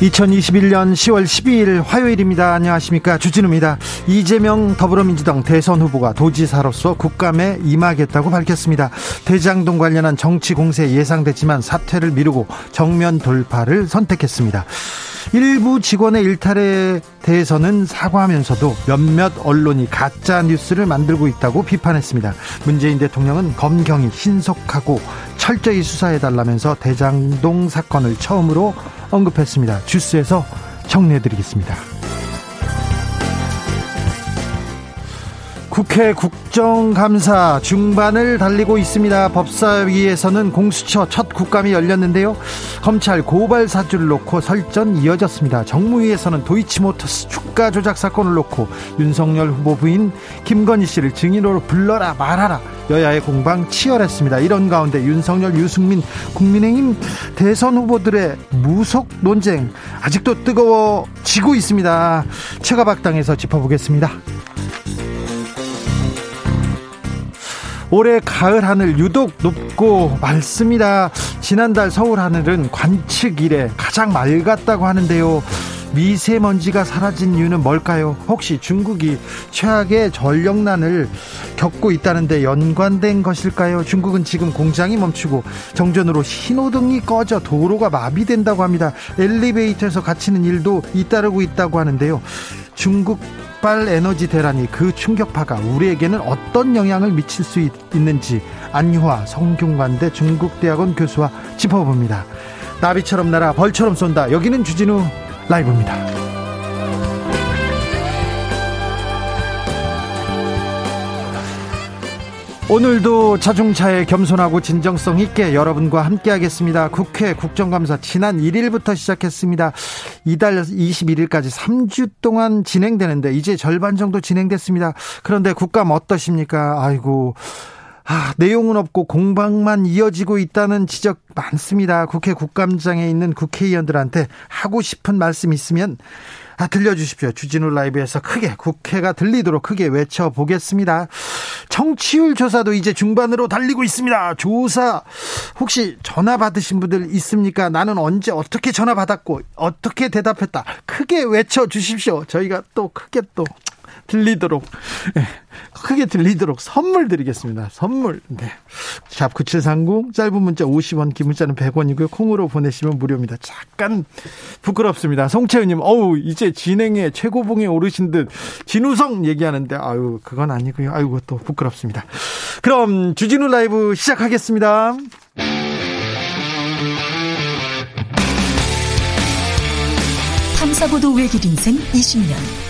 2021년 10월 12일 화요일입니다. 안녕하십니까. 주진우입니다. 이재명 더불어민주당 대선 후보가 도지사로서 국감에 임하겠다고 밝혔습니다. 대장동 관련한 정치 공세 예상됐지만 사퇴를 미루고 정면 돌파를 선택했습니다. 일부 직원의 일탈에 대해서는 사과하면서도 몇몇 언론이 가짜 뉴스를 만들고 있다고 비판했습니다. 문재인 대통령은 검경이 신속하고 철저히 수사해달라면서 대장동 사건을 처음으로 언급했습니다. 주스에서 정리해드리겠습니다. 국회 국정감사 중반을 달리고 있습니다. 법사위에서는 공수처 첫 국감이 열렸는데요. 검찰 고발 사주를 놓고 설전 이어졌습니다. 정무위에서는 도이치모터스 주가 조작 사건을 놓고 윤석열 후보 부인 김건희 씨를 증인으로 불러라 말하라 여야의 공방 치열했습니다. 이런 가운데 윤석열, 유승민 국민의힘 대선 후보들의 무속 논쟁 아직도 뜨거워지고 있습니다. 최가박당에서 짚어보겠습니다. 올해 가을 하늘 유독 높고 맑습니다. 지난달 서울 하늘은 관측 이래 가장 맑았다고 하는데요. 미세먼지가 사라진 이유는 뭘까요? 혹시 중국이 최악의 전력난을 겪고 있다는데 연관된 것일까요? 중국은 지금 공장이 멈추고 정전으로 신호등이 꺼져 도로가 마비된다고 합니다. 엘리베이터에서 갇히는 일도 잇따르고 있다고 하는데요. 중국 발 에너지 대란이 그 충격파가 우리에게는 어떤 영향을 미칠 수 있 는지 안유화 성균관대 중국대학원 교수와 짚어봅니다. 나비처럼 날아 벌처럼 쏜다. 여기는 주진우 라이브입니다. 오늘도 자중차에 겸손하고 진정성 있게 여러분과 함께하겠습니다. 국회 국정감사 지난 1일부터 시작했습니다. 이달 21일까지 3주 동안 진행되는데 이제 절반 정도 진행됐습니다. 그런데 국감 어떠십니까? 아이고. 아, 내용은 없고 공방만 이어지고 있다는 지적 많습니다. 국회 국감장에 있는 국회의원들한테 하고 싶은 말씀 있으면 아, 들려주십시오. 주진우 라이브에서 크게 국회가 들리도록 크게 외쳐보겠습니다. 청취율 조사도 이제 중반으로 달리고 있습니다. 조사 혹시 전화 받으신 분들 있습니까? 나는 언제 어떻게 전화 받았고 어떻게 대답했다. 크게 외쳐주십시오. 저희가 또 크게 또 들리도록 네, 크게 들리도록 선물 드리겠습니다. 선물. 네. 샵 9730 짧은 문자 50원 긴 문자는 100원이고요. 콩으로 보내시면 무료입니다. 잠깐 부끄럽습니다. 송채은 님. 어우, 이제 진행에 최고봉에 오르신 듯 진우성 얘기하는데 아유, 그건 아니고요. 아이고 또 부끄럽습니다. 그럼 주진우 라이브 시작하겠습니다. 탐사보도 외길 인생 20년.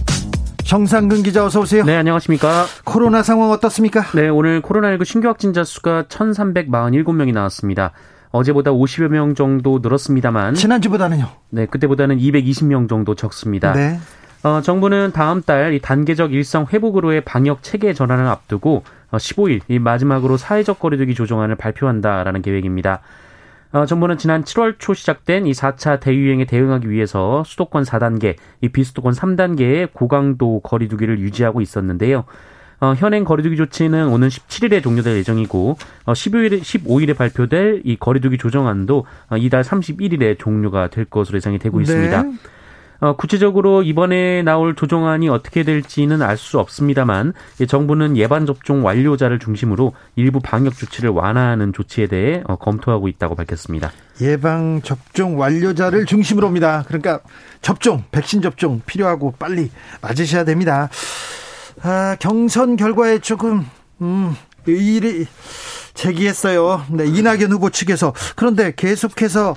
정상근 기자 어서 오세요. 네, 안녕하십니까. 코로나 상황 어떻습니까? 네, 오늘 코로나19 신규 확진자 수가 1,347명이 나왔습니다. 어제보다 50여 명 정도 늘었습니다만 지난주보다는요? 네, 그때보다는 220명 정도 적습니다. 네. 어, 정부는 다음 달 이 단계적 일상 회복으로의 방역 체계 전환을 앞두고 15일 어, 이 마지막으로 사회적 거리두기 조정안을 발표한다라는 계획입니다. 어, 정부는 지난 7월 초 시작된 이 4차 대유행에 대응하기 위해서 수도권 4단계, 이 비수도권 3단계의 고강도 거리두기를 유지하고 있었는데요. 어, 현행 거리두기 조치는 오는 17일에 종료될 예정이고 어, 15일에 15일에 발표될 이 거리두기 조정안도 어, 이달 31일에 종료가 될 것으로 예상이 되고 있습니다. 네. 어, 구체적으로 이번에 나올 조정안이 어떻게 될지는 알 수 없습니다만 정부는 예방 접종 완료자를 중심으로 일부 방역 조치를 완화하는 조치에 대해 어, 검토하고 있다고 밝혔습니다. 예방 접종 완료자를 중심으로입니다. 그러니까 접종, 백신 접종 필요하고 빨리 맞으셔야 됩니다. 아, 경선 결과에 조금 음, 의의를 제기했어요. 네, 이낙연 후보 측에서 그런데 계속해서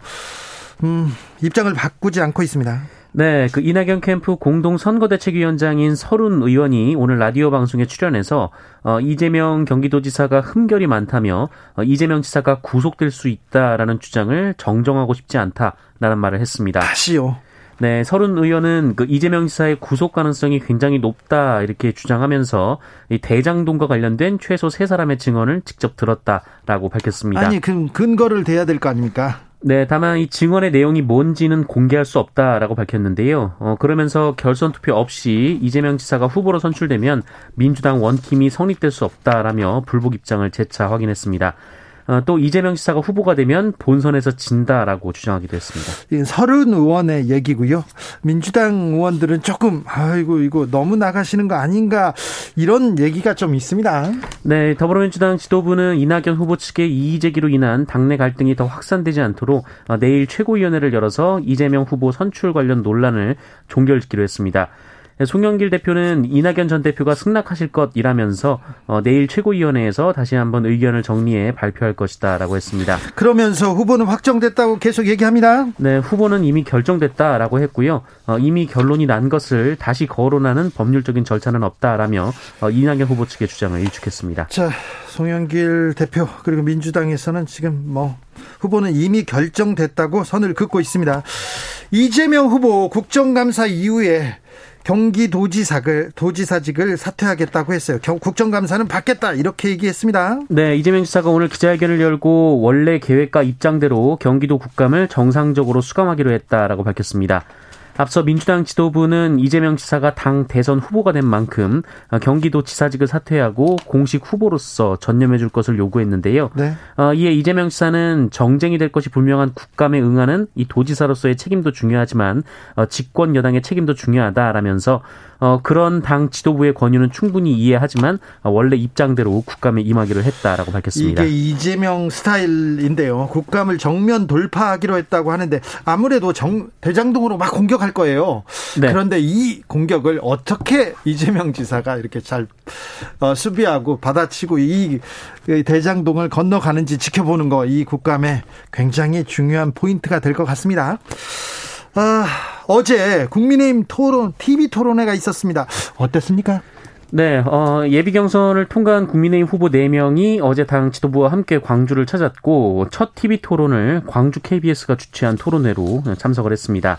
음, 입장을 바꾸지 않고 있습니다. 네, 그 이낙연 캠프 공동 선거대책위원장인 서른 의원이 오늘 라디오 방송에 출연해서 어, 이재명 경기도지사가 흠결이 많다며 어, 이재명 지사가 구속될 수 있다라는 주장을 정정하고 싶지 않다라는 말을 했습니다. 다시요. 네, 서른 의원은 그 이재명 지사의 구속 가능성이 굉장히 높다 이렇게 주장하면서 이 대장동과 관련된 최소 세 사람의 증언을 직접 들었다라고 밝혔습니다. 아니, 그 근거를 대야 될 거 아닙니까? 네, 다만 이 증언의 내용이 뭔지는 공개할 수 없다라고 밝혔는데요. 어, 그러면서 결선 투표 없이 이재명 지사가 후보로 선출되면 민주당 원팀이 성립될 수 없다라며 불복 입장을 재차 확인했습니다. 어, 또 이재명 지사가 후보가 되면 본선에서 진다라고 주장하기도 했습니다. 서른 의원의 얘기고요. 민주당 의원들은 조금 아이고 이거 너무 나가시는 거 아닌가 이런 얘기가 좀 있습니다. 네, 더불어민주당 지도부는 이낙연 후보 측의 이의 제기로 인한 당내 갈등이 더 확산되지 않도록 어, 내일 최고위원회를 열어서 이재명 후보 선출 관련 논란을 종결짓기로 했습니다. 송영길 대표는 이낙연 전 대표가 승낙하실 것이라면서 어, 내일 최고위원회에서 다시 한번 의견을 정리해 발표할 것이다라고 했습니다. 그러면서 후보는 확정됐다고 계속 얘기합니다. 네, 후보는 이미 결정됐다라고 했고요. 어, 이미 결론이 난 것을 다시 거론하는 법률적인 절차는 없다라며 어, 이낙연 후보 측의 주장을 일축했습니다. 자, 송영길 대표 그리고 민주당에서는 지금 뭐 후보는 이미 결정됐다고 선을 긋고 있습니다. 이재명 후보 국정감사 이후에 경기도지사를 도지사직을 사퇴하겠다고 했어요. 국정감사는 받겠다 이렇게 얘기했습니다. 네, 이재명 지사가 오늘 기자회견을 열고 원래 계획과 입장대로 경기도 국감을 정상적으로 수감하기로 했다라고 밝혔습니다. 앞서 민주당 지도부는 이재명 지사가 당 대선 후보가 된 만큼 경기도 지사직을 사퇴하고 공식 후보로서 전념해 줄 것을 요구했는데요. 네. 어, 이에 이재명 지사는 정쟁이 될 것이 분명한 국감에 응하는 이 도지사로서의 책임도 중요하지만 어, 집권 여당의 책임도 중요하다라면서 어, 그런 당 지도부의 권유는 충분히 이해하지만 어, 원래 입장대로 국감에 임하기로 했다라고 밝혔습니다. 이게 이재명 스타일인데요. 국감을 정면 돌파하기로 했다고 하는데 아무래도 정, 대장동으로 막 공격할 거예요. 네. 그런데 이 공격을 어떻게 이재명 지사가 이렇게 잘 어, 수비하고 받아치고 이 대장동을 건너가는지 지켜보는 거 이 국감에 굉장히 중요한 포인트가 될 것 같습니다. 아, 어제 국민의힘 토론, TV 토론회가 있었습니다. 어땠습니까? 네, 어, 예비 경선을 통과한 국민의힘 후보 4명이 어제 당 지도부와 함께 광주를 찾았고, 첫 TV 토론을 광주 KBS가 주최한 토론회로 참석을 했습니다.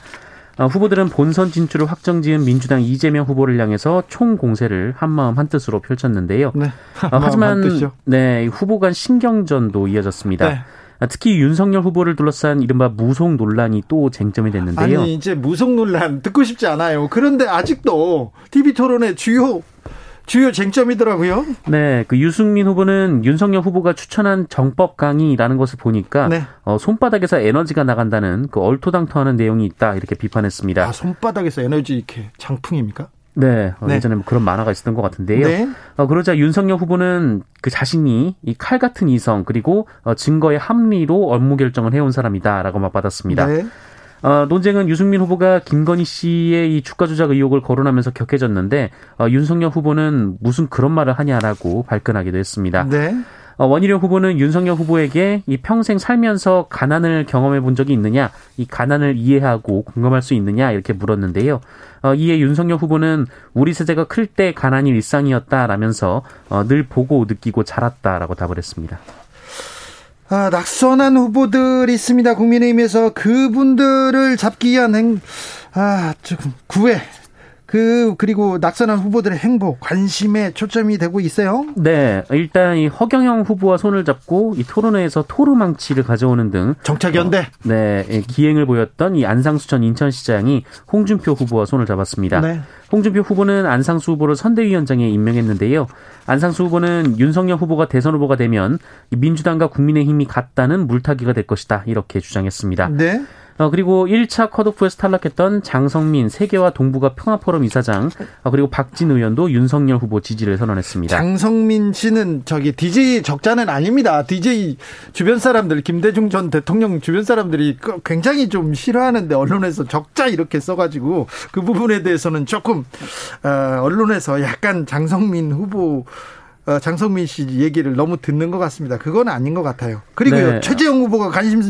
어, 후보들은 본선 진출을 확정 지은 민주당 이재명 후보를 향해서 총 공세를 한마음 한뜻으로 펼쳤는데요. 네, 어, 하지만 네, 후보 간 신경전도 이어졌습니다. 네. 아, 특히 윤석열 후보를 둘러싼 이른바 무속 논란이 또 쟁점이 됐는데요. 아니 이제 무속 논란 듣고 싶지 않아요. 그런데 아직도 TV 토론의 주요 주요 쟁점이더라고요. 네, 그 유승민 후보는 윤석열 후보가 추천한 정법 강의라는 것을 보니까 네. 어, 손바닥에서 에너지가 나간다는 그 얼토당토하는 내용이 있다 이렇게 비판했습니다. 아, 손바닥에서 에너지 이렇게 장풍입니까? 네, 어, 네. 예전에 뭐 그런 만화가 있었던 것 같은데요. 네. 어, 그러자 윤석열 후보는 그 자신이 이 칼 같은 이성 그리고 어, 증거의 합리로 업무 결정을 해온 사람이다라고 맞받았습니다. 네. 어, 논쟁은 유승민 후보가 김건희 씨의 이 주가 조작 의혹을 거론하면서 격해졌는데 어, 윤석열 후보는 무슨 그런 말을 하냐라고 발끈하기도 했습니다. 네. 어, 원희룡 후보는 윤석열 후보에게 이 평생 살면서 가난을 경험해 본 적이 있느냐, 이 가난을 이해하고 공감할 수 있느냐 이렇게 물었는데요. 어, 이에 윤석열 후보는 우리 세대가 클 때 가난이 일상이었다라면서 어, 늘 보고 느끼고 자랐다라고 답을 했습니다. 아, 낙선한 후보들 있습니다. 국민의힘에서 그분들을 잡기 위한 행, 아, 조금 구애 그 그리고 낙선한 후보들의 행보 관심에 초점이 되고 있어요. 네, 일단 이 허경영 후보와 손을 잡고 이 토론회에서 토르망치를 가져오는 등 정착연대 어, 네 기행을 보였던 이 안상수 전 인천시장이 홍준표 후보와 손을 잡았습니다. 네. 홍준표 후보는 안상수 후보를 선대위원장에 임명했는데요. 안상수 후보는 윤석열 후보가 대선 후보가 되면 민주당과 국민의힘이 같다는 물타기가 될 것이다 이렇게 주장했습니다. 네. 어, 그리고 1차 컷오프에서 탈락했던 장성민 세계와 동북아 평화포럼 이사장 어, 그리고 박진 의원도 윤석열 후보 지지를 선언했습니다. 장성민 씨는 저기 DJ 적자는 아닙니다. DJ 주변 사람들 김대중 전 대통령 주변 사람들이 그 굉장히 좀 싫어하는데 언론에서 적자 이렇게 써가지고 그 부분에 대해서는 조금 어, 언론에서 약간 장성민 후보 어, 장성민 씨 얘기를 너무 듣는 것 같습니다. 그건 아닌 것 같아요. 그리고요, 네. 최재형 후보가 관심,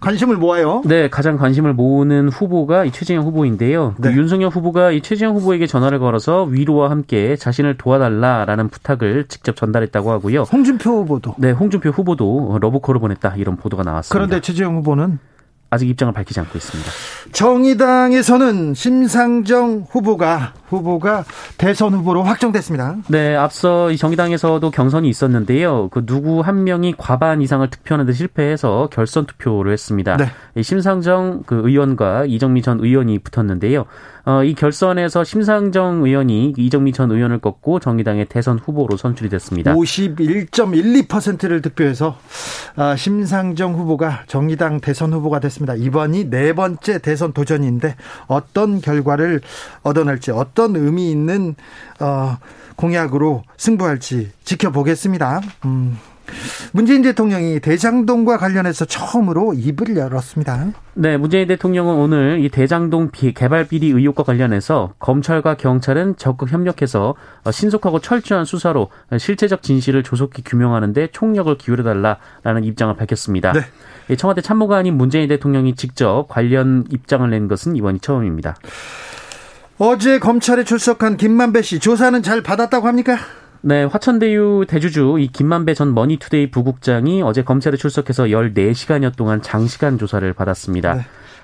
관심을 모아요. 네, 가장 관심을 모으는 후보가 이 최재형 후보인데요. 그 네. 그 윤석열 후보가 이 최재형 후보에게 전화를 걸어서 위로와 함께 자신을 도와달라라는 부탁을 직접 전달했다고 하고요. 홍준표 후보도. 네, 홍준표 후보도 러브콜을 보냈다 이런 보도가 나왔습니다. 그런데 최재형 후보는 아직 입장을 밝히지 않고 있습니다. 정의당에서는 심상정 후보가 후보가 대선 후보로 확정됐습니다. 네, 앞서 이 정의당에서도 경선이 있었는데요. 그 누구 한 명이 과반 이상을 투표하는데 실패해서 결선 투표를 했습니다. 네. 심상정 그 의원과 이정미 전 의원이 붙었는데요. 어, 이 결선에서 심상정 의원이 이정미 전 의원을 꺾고 정의당의 대선 후보로 선출이 됐습니다. 51.12%를 득표해서 아, 심상정 후보가 정의당 대선 후보가 됐습니다. 이번이 네 번째 대선 도전인데 어떤 결과를 얻어낼지 어떤 의미 있는 어, 공약으로 승부할지 지켜보겠습니다. 음. 문재인 대통령이 대장동과 관련해서 처음으로 입을 열었습니다. 네, 문재인 대통령은 오늘 이 대장동 개발 비리 의혹과 관련해서 검찰과 경찰은 적극 협력해서 신속하고 철저한 수사로 실체적 진실을 조속히 규명하는데 총력을 기울여달라라는 입장을 밝혔습니다. 네. 청와대 참모관인 문재인 대통령이 직접 관련 입장을 낸 것은 이번이 처음입니다. 어제 검찰에 출석한 김만배 씨 조사는 잘 받았다고 합니까? 네, 화천대유 대주주 이 김만배 전 머니투데이 부국장이 어제 검찰에 출석해서 14시간여 동안 장시간 조사를 받았습니다. 네.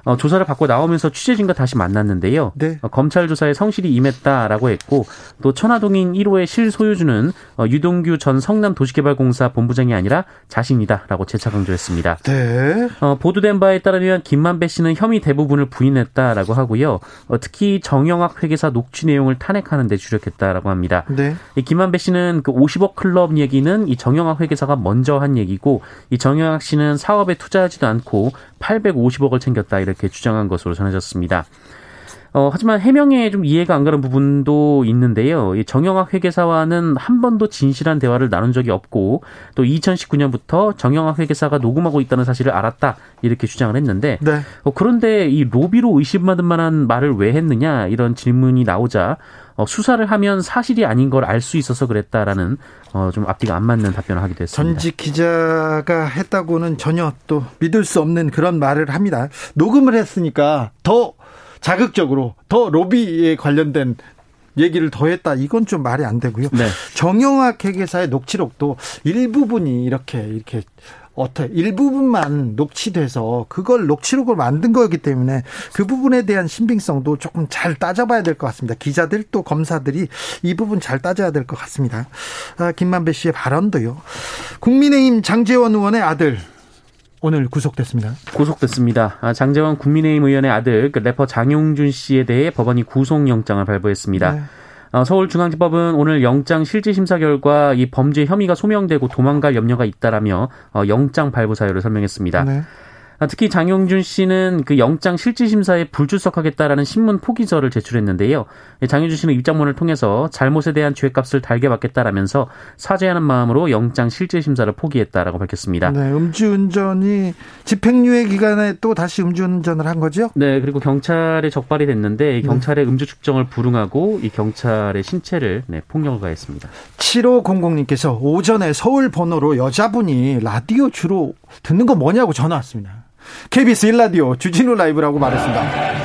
어, 조사를 받고 나오면서 취재진과 다시 만났는데요. 네. 어, 검찰 조사에 성실히 임했다라고 했고 또 천화동인 1호의 실소유주는 어, 유동규 전 성남도시개발공사 본부장이 아니라 자신이다라고 재차 강조했습니다. 네. 어, 보도된 바에 따르면 김만배 씨는 혐의 대부분을 부인했다라고 하고요. 어, 특히 정영학 회계사 녹취 내용을 탄핵하는 데 주력했다라고 합니다. 네. 이 김만배 씨는 그 50억 클럽 얘기는 이 정영학 회계사가 먼저 한 얘기고 이 정영학 씨는 사업에 투자하지도 않고 850억을 챙겼다 이렇게 주장한 것으로 전해졌습니다. 어, 하지만 해명에 좀 이해가 안 가는 부분도 있는데요. 이 정영학 회계사와는 한 번도 진실한 대화를 나눈 적이 없고 또 2019년부터 정영학 회계사가 녹음하고 있다는 사실을 알았다 이렇게 주장을 했는데 네. 어, 그런데 이 로비로 의심받을 만한 말을 왜 했느냐 이런 질문이 나오자 어, 수사를 하면 사실이 아닌 걸 알 수 있어서 그랬다라는 어, 좀 앞뒤가 안 맞는 답변을 하기도 했습니다. 전직 기자가 했다고는 전혀 또 믿을 수 없는 그런 말을 합니다. 녹음을 했으니까 더 자극적으로 더 로비에 관련된 얘기를 더 했다. 이건 좀 말이 안 되고요. 네. 정영학 회계사의 녹취록도 일부분이 이렇게 이렇게 어떻게 일부분만 녹취돼서 그걸 녹취록을 만든 거기 때문에 그 부분에 대한 신빙성도 조금 잘 따져봐야 될 것 같습니다. 기자들 또 검사들이 이 부분 잘 따져야 될 것 같습니다. 아, 김만배 씨의 발언도요. 국민의힘 장재원 의원의 아들 오늘 구속됐습니다. 구속됐습니다. 아, 장재원 국민의힘 의원의 아들 그 래퍼 장용준 씨에 대해 법원이 구속영장을 발부했습니다. 네. 어, 서울중앙지법은 오늘 영장 실질 심사 결과 이 범죄 혐의가 소명되고 도망갈 염려가 있다라며 어, 영장 발부 사유를 설명했습니다. 네. 아, 특히 장용준 씨는 그 영장 실질 심사에 불출석하겠다라는 신문 포기서를 제출했는데요. 장용준 씨는 입장문을 통해서 잘못에 대한 죄값을 달게 받겠다라면서 사죄하는 마음으로 영장 실질 심사를 포기했다라고 밝혔습니다. 네, 음주운전이 집행유예 기간에 또 다시 음주운전을 한 거죠? 네, 그리고 경찰에 적발이 됐는데 경찰의 음주 측정을 불응하고 이 경찰의 신체를 네, 폭력을 가했습니다. 7500님께서 오전에 서울 번호로 여자분이 라디오 주로 듣는 거 뭐냐고 전화 왔습니다. KBS 일라디오 주진우 라이브라고 말했습니다.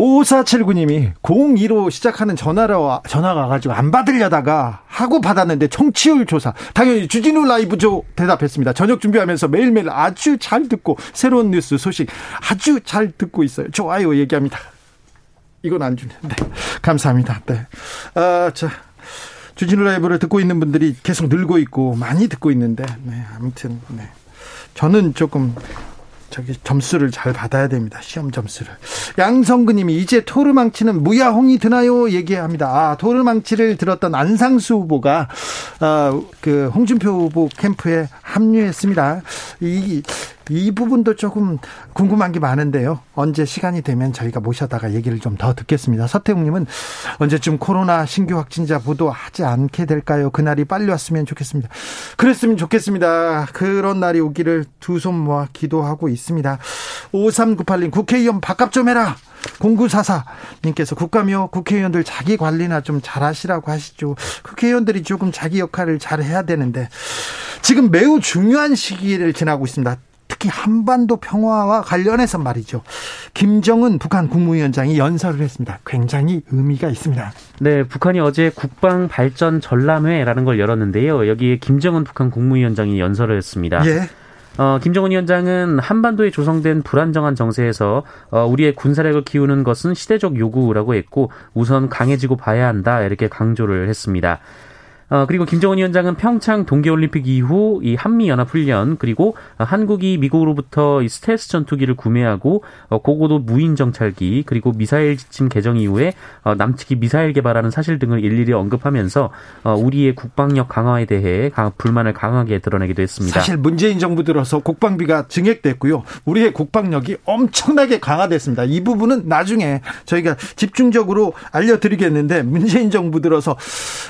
5479님이 02로 시작하는 전화로 전화가 가지고 안 받으려다가 하고 받았는데 청취율 조사 당연히 주진우 라이브죠 대답했습니다. 저녁 준비하면서 매일매일 아주 잘 듣고 새로운 뉴스 소식 아주 잘 듣고 있어요. 좋아요 얘기합니다. 이건 안. 네. 감사합니다. 네. 아, 자. 주진우 라이브를 듣고 있는 분들이 계속 늘고 있고 많이 듣고 있는데 네, 아무튼 네. 저는 조금 저기 점수를 잘 받아야 됩니다. 시험 점수를. 양성근님이 이제 토르망치는 무야홍이 드나요? 얘기합니다. 아, 토르망치를 들었던 안상수 후보가 어, 그 홍준표 후보 캠프에 합류했습니다. 이 이 부분도 조금 궁금한 게 많은데요. 언제 시간이 되면 저희가 모셔다가 얘기를 좀 더 듣겠습니다. 서태웅님은 언제쯤 코로나 신규 확진자 보도하지 않게 될까요? 그날이 빨리 왔으면 좋겠습니다. 그랬으면 좋겠습니다. 그런 날이 오기를 두 손 모아 기도하고 있습니다. 5398님 국회의원 바깥 좀 해라. 0944님께서 국감이요 국회의원들 자기 관리나 좀 잘하시라고 하시죠. 국회의원들이 조금 자기 역할을 잘 해야 되는데 지금 매우 중요한 시기를 지나고 있습니다. 특히 한반도 평화와 관련해서 말이죠. 김정은 북한 국무위원장이 연설을 했습니다. 굉장히 의미가 있습니다. 네, 북한이 어제 국방 발전 전람회라는 걸 열었는데요. 여기에 김정은 북한 국무위원장이 연설을 했습니다. 예. 어, 김정은 위원장은 한반도에 조성된 불안정한 정세에서 어, 우리의 군사력을 키우는 것은 시대적 요구라고 했고 우선 강해지고 봐야 한다 이렇게 강조를 했습니다. 어, 그리고 김정은 위원장은 평창 동계올림픽 이후 이 한미연합훈련 그리고 한국이 미국으로부터 이 스텔스 전투기를 구매하고 어, 고고도 무인 정찰기 그리고 미사일 지침 개정 이후에 어, 남측이 미사일 개발하는 사실 등을 일일이 언급하면서 어, 우리의 국방력 강화에 대해 강, 불만을 강하게 드러내기도 했습니다. 사실 문재인 정부 들어서 국방비가 증액됐고요. 우리의 국방력이 엄청나게 강화됐습니다. 이 부분은 나중에 저희가 집중적으로 알려드리겠는데 문재인 정부 들어서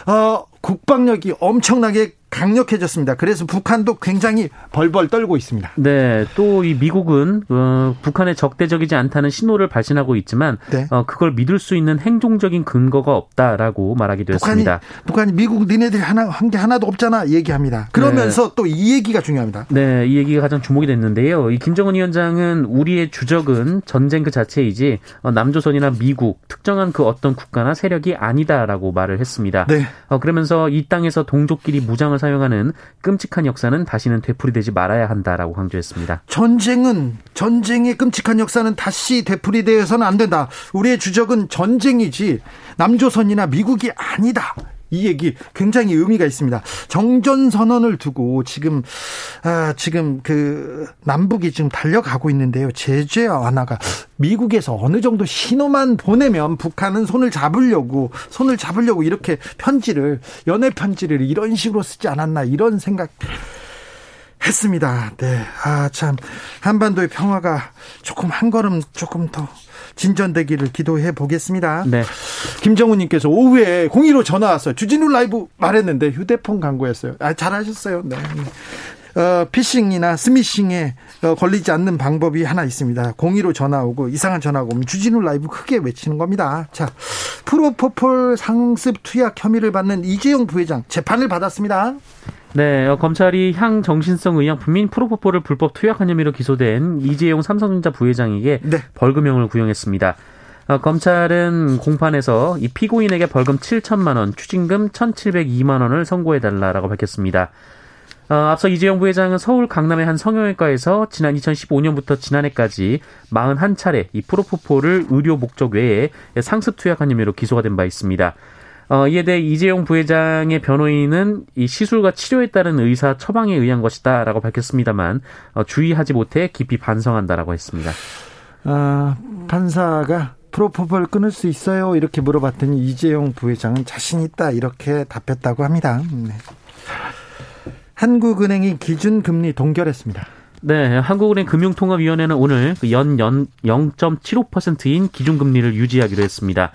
어, 국방력이 엄청나게 강력해졌습니다. 그래서 북한도 굉장히 벌벌 떨고 있습니다. 네, 또 이 미국은 어, 북한의 적대적이지 않다는 신호를 발신하고 있지만 네. 어, 그걸 믿을 수 있는 행동적인 근거가 없다라고 말하기도 북한이, 했습니다. 북한이 미국 니네들이 하나 한 게 하나도 없잖아 얘기합니다. 그러면서 네. 또이 얘기가 중요합니다. 네, 이 얘기가 가장 주목이 됐는데요. 이 김정은 위원장은 우리의 주적은 전쟁 그 자체이지 어, 남조선이나 미국 특정한 그 어떤 국가나 세력이 아니다라고 말을 했습니다. 네. 어, 그러면서 이 땅에서 동족끼리 무장을 사용하는 끔찍한 역사는 다시는 되풀이되지 말아야 한다라고 강조했습니다. 전쟁은 전쟁의 끔찍한 역사는 다시 되풀이되어서는 안 된다. 우리의 주적은 전쟁이지 남조선이나 미국이 아니다. 이 얘기 굉장히 의미가 있습니다. 정전 선언을 두고 지금 아, 지금 그 남북이 지금 달려가고 있는데요. 제재 완화가 미국에서 어느 정도 신호만 보내면 북한은 손을 잡으려고 손을 잡으려고 이렇게 편지를 연애 편지를 이런 식으로 쓰지 않았나 이런 생각 했습니다. 네. 아, 참. 한반도의 평화가 조금 한 걸음 조금 더 진전되기를 기도해 보겠습니다. 네. 김정우님께서 오후에 공의로 전화 왔어요. 주진우 라이브 말했는데 휴대폰 광고였어요. 아, 잘하셨어요. 네. 어, 피싱이나 스미싱에 어, 걸리지 않는 방법이 하나 있습니다. 공의로 전화 오고 이상한 전화가 오면 주진우 라이브 크게 외치는 겁니다. 자, 프로포폴 상습 투약 혐의를 받는 이재용 부회장 재판을 받았습니다. 네, 어, 검찰이 향정신성 의약품인 프로포폴을 불법 투약한 혐의로 기소된 이재용 삼성전자 부회장에게 네. 벌금형을 구형했습니다. 어, 검찰은 공판에서 이 피고인에게 벌금 7천만 원, 추징금 1,702만 원을 선고해 달라라고 밝혔습니다. 어, 앞서 이재용 부회장은 서울 강남의 한 성형외과에서 지난 2015년부터 지난해까지 41차례 이 프로포폴을 의료 목적 외에 상습 투약한 혐의로 기소가 된 바 있습니다. 어, 이에 대해 이재용 부회장의 변호인은 이 시술과 치료에 따른 의사 처방에 의한 것이다라고 밝혔습니다만 어, 주의하지 못해 깊이 반성한다라고 했습니다. 아, 판사가 프로포폴 끊을 수 있어요? 이렇게 물어봤더니 이재용 부회장은 자신 있다 이렇게 답했다고 합니다. 네. 한국은행이 기준금리 동결했습니다. 네, 한국은행 금융통화위원회는 오늘 그 연, 연 0.75%인 기준금리를 유지하기로 했습니다.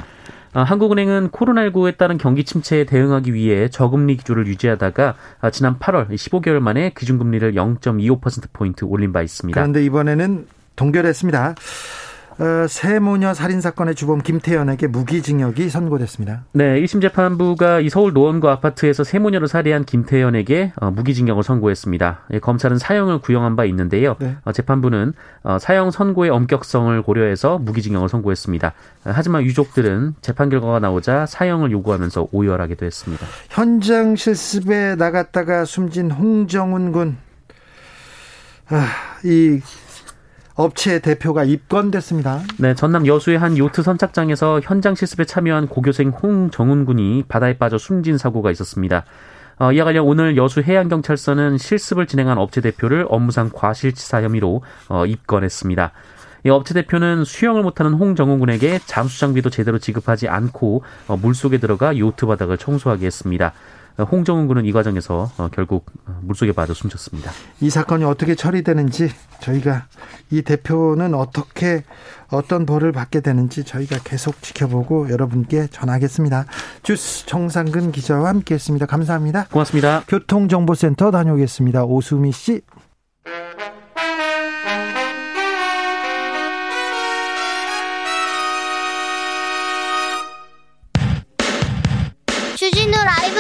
아, 한국은행은 코로나19에 따른 경기 침체에 대응하기 위해 저금리 기조를 유지하다가 아, 지난 8월 15개월 만에 기준금리를 0.25%포인트 올린 바 있습니다. 그런데 이번에는 동결했습니다. 어, 세모녀 살인 사건의 주범 김태현에게 무기징역이 선고됐습니다. 네, 1심 재판부가 이 서울 노원구 아파트에서 세모녀를 살해한 김태현에게 어, 무기징역을 선고했습니다. 예, 검찰은 사형을 구형한 바 있는데요. 네. 어, 재판부는 어, 사형 선고의 엄격성을 고려해서 무기징역을 선고했습니다. 어, 하지만 유족들은 재판 결과가 나오자 사형을 요구하면서 오열하기도 했습니다. 현장 실습에 나갔다가 숨진 홍정훈 군. 아, 이 업체 대표가 입건됐습니다. 네, 전남 여수의 한 요트 선착장에서 현장 실습에 참여한 고교생 홍정훈 군이 바다에 빠져 숨진 사고가 있었습니다. 어, 이와 관련 오늘 여수 해양경찰서는 실습을 진행한 업체 대표를 업무상 과실치사 혐의로 어, 입건했습니다. 이 업체 대표는 수영을 못하는 홍정훈 군에게 잠수 장비도 제대로 지급하지 않고 어, 물속에 들어가 요트 바닥을 청소하게 했습니다. 홍정은 군은 이 과정에서 어, 결국 어, 물속에 빠져 숨졌습니다. 이 사건이 어떻게 처리되는지 저희가 이 대표는 어떻게 어떤 벌을 받게 되는지 저희가 계속 지켜보고 여러분께 전하겠습니다. 주스 정상근 기자와 함께했습니다. 감사합니다. 고맙습니다. 교통정보센터 다녀오겠습니다. 오수미 씨.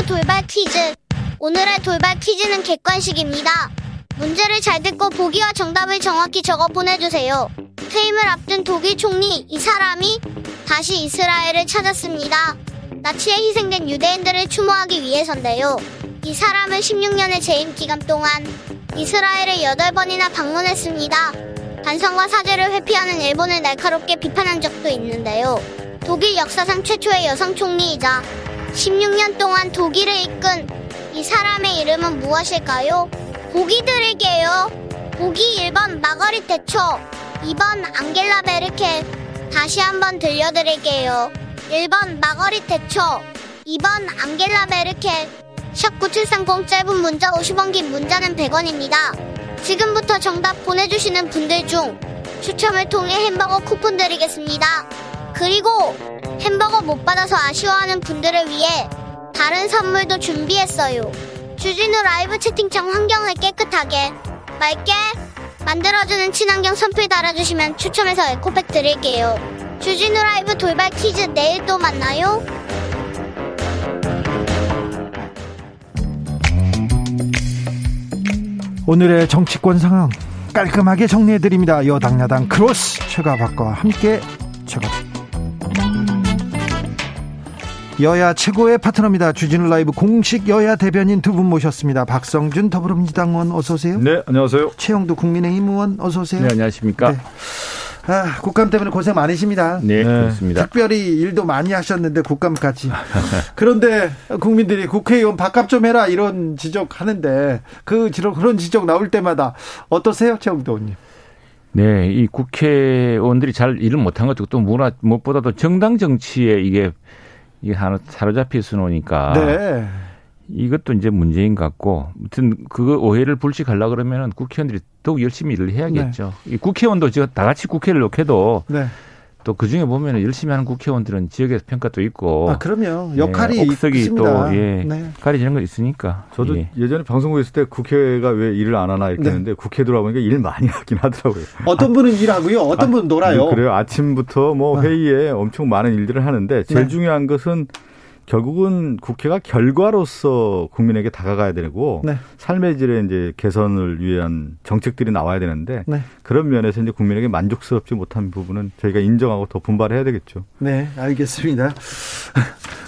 돌발 퀴즈. 오늘의 돌발 퀴즈는 객관식입니다. 문제를 잘 듣고 보기와 정답을 정확히 적어 보내주세요. 퇴임을 앞둔 독일 총리 이 사람이 다시 이스라엘을 찾았습니다. 나치에 희생된 유대인들을 추모하기 위해서인데요. 이 사람은 16년의 재임 기간 동안 이스라엘을 8번이나 방문했습니다. 반성과 사죄를 회피하는 일본을 날카롭게 비판한 적도 있는데요. 독일 역사상 최초의 여성 총리이자 16년 동안 독일을 이끈 이 사람의 이름은 무엇일까요? 보기 드릴게요. 보기 1번 마거리 대처, 2번 앙겔라 베르켈. 다시 한번 들려드릴게요. 1번 마거리 대처, 2번 앙겔라 베르켈. 샵9730 짧은 문자 50원 긴 문자는 100원입니다. 지금부터 정답 보내주시는 분들 중 추첨을 통해 햄버거 쿠폰 드리겠습니다. 그리고 햄버거 못 받아서 아쉬워하는 분들을 위해 다른 선물도 준비했어요. 주진우 라이브 채팅창 환경을 깨끗하게 맑게 만들어주는 친환경 선풀 달아주시면 추첨해서 에코백 드릴게요. 주진우 라이브 돌발 퀴즈 내일 또 만나요. 오늘의 정치권 상황 깔끔하게 정리해드립니다. 여당 야당 크로스 최가박과 함께 최가 여야 최고의 파트너입니다. 주진우 라이브 공식 여야 대변인 두 분 모셨습니다. 박성준 더불어민주당 의원 어서 오세요. 네, 안녕하세요. 최영두 국민의힘 의원 어서 오세요. 네, 안녕하십니까. 네. 아, 국감 때문에 고생 많으십니다. 네, 네, 그렇습니다. 특별히 일도 많이 하셨는데 국감까지. 그런데 국민들이 국회의원 밥값 좀 해라 이런 지적하는데 그 그런 지적 나올 때마다 어떠세요, 최영도 의원님? 네, 이 국회의원들이 잘 일을 못한 것도 또 무엇보다도 정당 정치에 이게 이게 하나 사로잡힐 수 노니까. 네. 이것도 이제 문제인 것 같고, 아무튼 그 오해를 불식하려 그러면은 국회의원들이 더욱 열심히 일을 해야겠죠. 네. 이 국회의원도 지금 다 같이 국회를 놓게도 네. 또 그 중에 보면 열심히 하는 국회의원들은 지역에서 평가도 있고. 아, 그럼요. 역할이 예, 옥석이 있습니다. 또, 예. 네. 가려지는 거 있으니까. 저도 예. 전에 방송국에 있을 때 국회가 왜 일을 안 하나 이렇게 네. 했는데 국회 들어가보니까 일 많이 하긴 하더라고요. 어떤 분은 일하고요. 어떤 아, 분은 놀아요. 그래요. 아침부터 뭐 아. 회의에 엄청 많은 일들을 하는데 제일 네. 중요한 것은 결국은 국회가 결과로서 국민에게 다가가야 되고 네. 삶의 질의 이제 개선을 위한 정책들이 나와야 되는데 네. 그런 면에서 이제 국민에게 만족스럽지 못한 부분은 저희가 인정하고 더 분발해야 되겠죠. 네, 알겠습니다.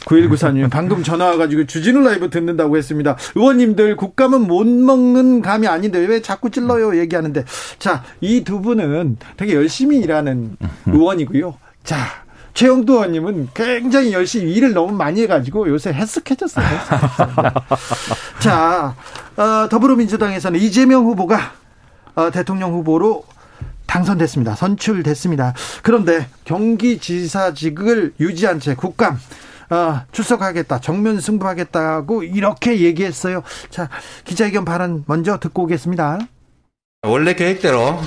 9194님 방금 전화 와가지고 주진우 라이브 듣는다고 했습니다. 의원님들 국감은 못 먹는 감이 아닌데 왜 자꾸 찔러요 얘기하는데 자 이 두 분은 되게 열심히 일하는 의원이고요. 자 최영도 의원님은 굉장히 열심히 일을 너무 많이 해가지고 요새 헬스케졌어요. 자, 어, 더불어민주당에서는 이재명 후보가 어, 대통령 후보로 당선됐습니다. 선출됐습니다. 그런데 경기지사직을 유지한 채 국감 어, 출석하겠다, 정면 승부하겠다고 이렇게 얘기했어요. 자, 기자회견 발언 먼저 듣고 오겠습니다. 원래 계획대로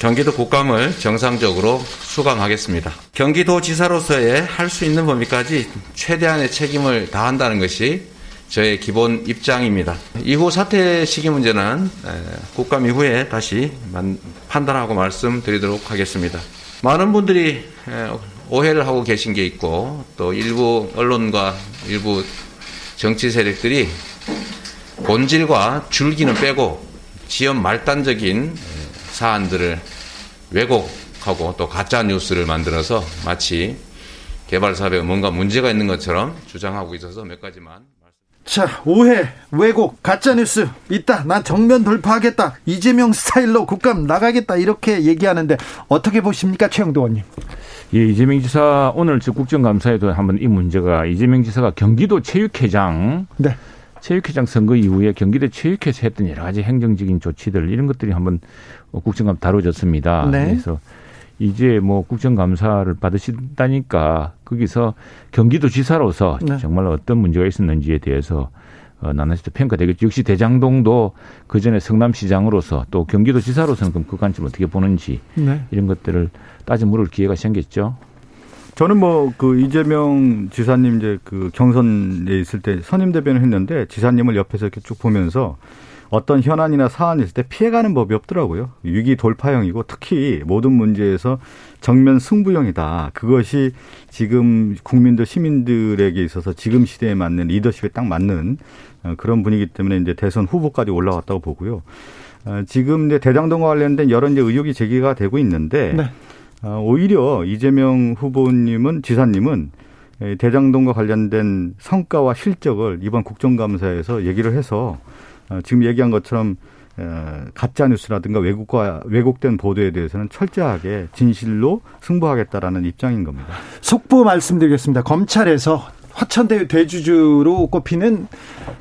경기도 국감을 정상적으로 수감하겠습니다. 경기도지사로서의 할 수 있는 범위까지 최대한의 책임을 다한다는 것이 저의 기본 입장입니다. 이후 사퇴 시기 문제는 국감 이후에 다시 판단하고 말씀드리도록 하겠습니다. 많은 분들이 오해를 하고 계신 게 있고 또 일부 언론과 일부 정치 세력들이 본질과 줄기는 빼고 지연 말단적인 사안들을 왜곡하고 또 가짜 뉴스를 만들어서 마치 개발 사업에 뭔가 문제가 있는 것처럼 주장하고 있어서 몇 가지만 자, 오해, 왜곡, 가짜뉴스 있다. 난 정면 돌파하겠다. 이재명 스타일로 국감 나가겠다. 이렇게 얘기하는데 어떻게 보십니까, 최영도 의원님? 예, 이재명 지사 오늘 즉 국정감사에도 한번 이 문제가 이재명 지사가 경기도 체육회장 네. 체육회장 선거 이후에 경기도 체육회에서 했던 여러 가지 행정적인 조치들 이런 것들이 한번 국정감 다뤄졌습니다. 네. 그래서 이제 뭐 국정감사를 받으신다니까 거기서 경기도지사로서 네. 정말 어떤 문제가 있었는지에 대해서 어, 나나시 평가되겠죠. 역시 대장동도 그 전에 성남시장으로서 또 경기도지사로서는 그럼 그 관점 어떻게 보는지 네. 이런 것들을 따져 물을 기회가 생겼죠. 저는 뭐 그 이재명 지사님 이제 그 경선에 있을 때 선임 대변을 했는데 지사님을 옆에서 이렇게 쭉 보면서 어떤 현안이나 사안이 있을 때 피해가는 법이 없더라고요. 위기 돌파형이고 특히 모든 문제에서 정면 승부형이다. 그것이 지금 국민들 시민들에게 있어서 지금 시대에 맞는 리더십에 딱 맞는 어, 그런 분위기 때문에 이제 대선 후보까지 올라왔다고 보고요. 어, 지금 이제 대장동과 관련된 여러 이제 의혹이 제기가 되고 있는데 네. 어, 오히려 이재명 후보님은 지사님은 대장동과 관련된 성과와 실적을 이번 국정감사에서 얘기를 해서 지금 얘기한 것처럼 가짜 뉴스라든가 왜곡과 왜곡된 보도에 대해서는 철저하게 진실로 승부하겠다라는 입장인 겁니다. 속보 말씀드리겠습니다. 검찰에서 화천대유 대주주로 꼽히는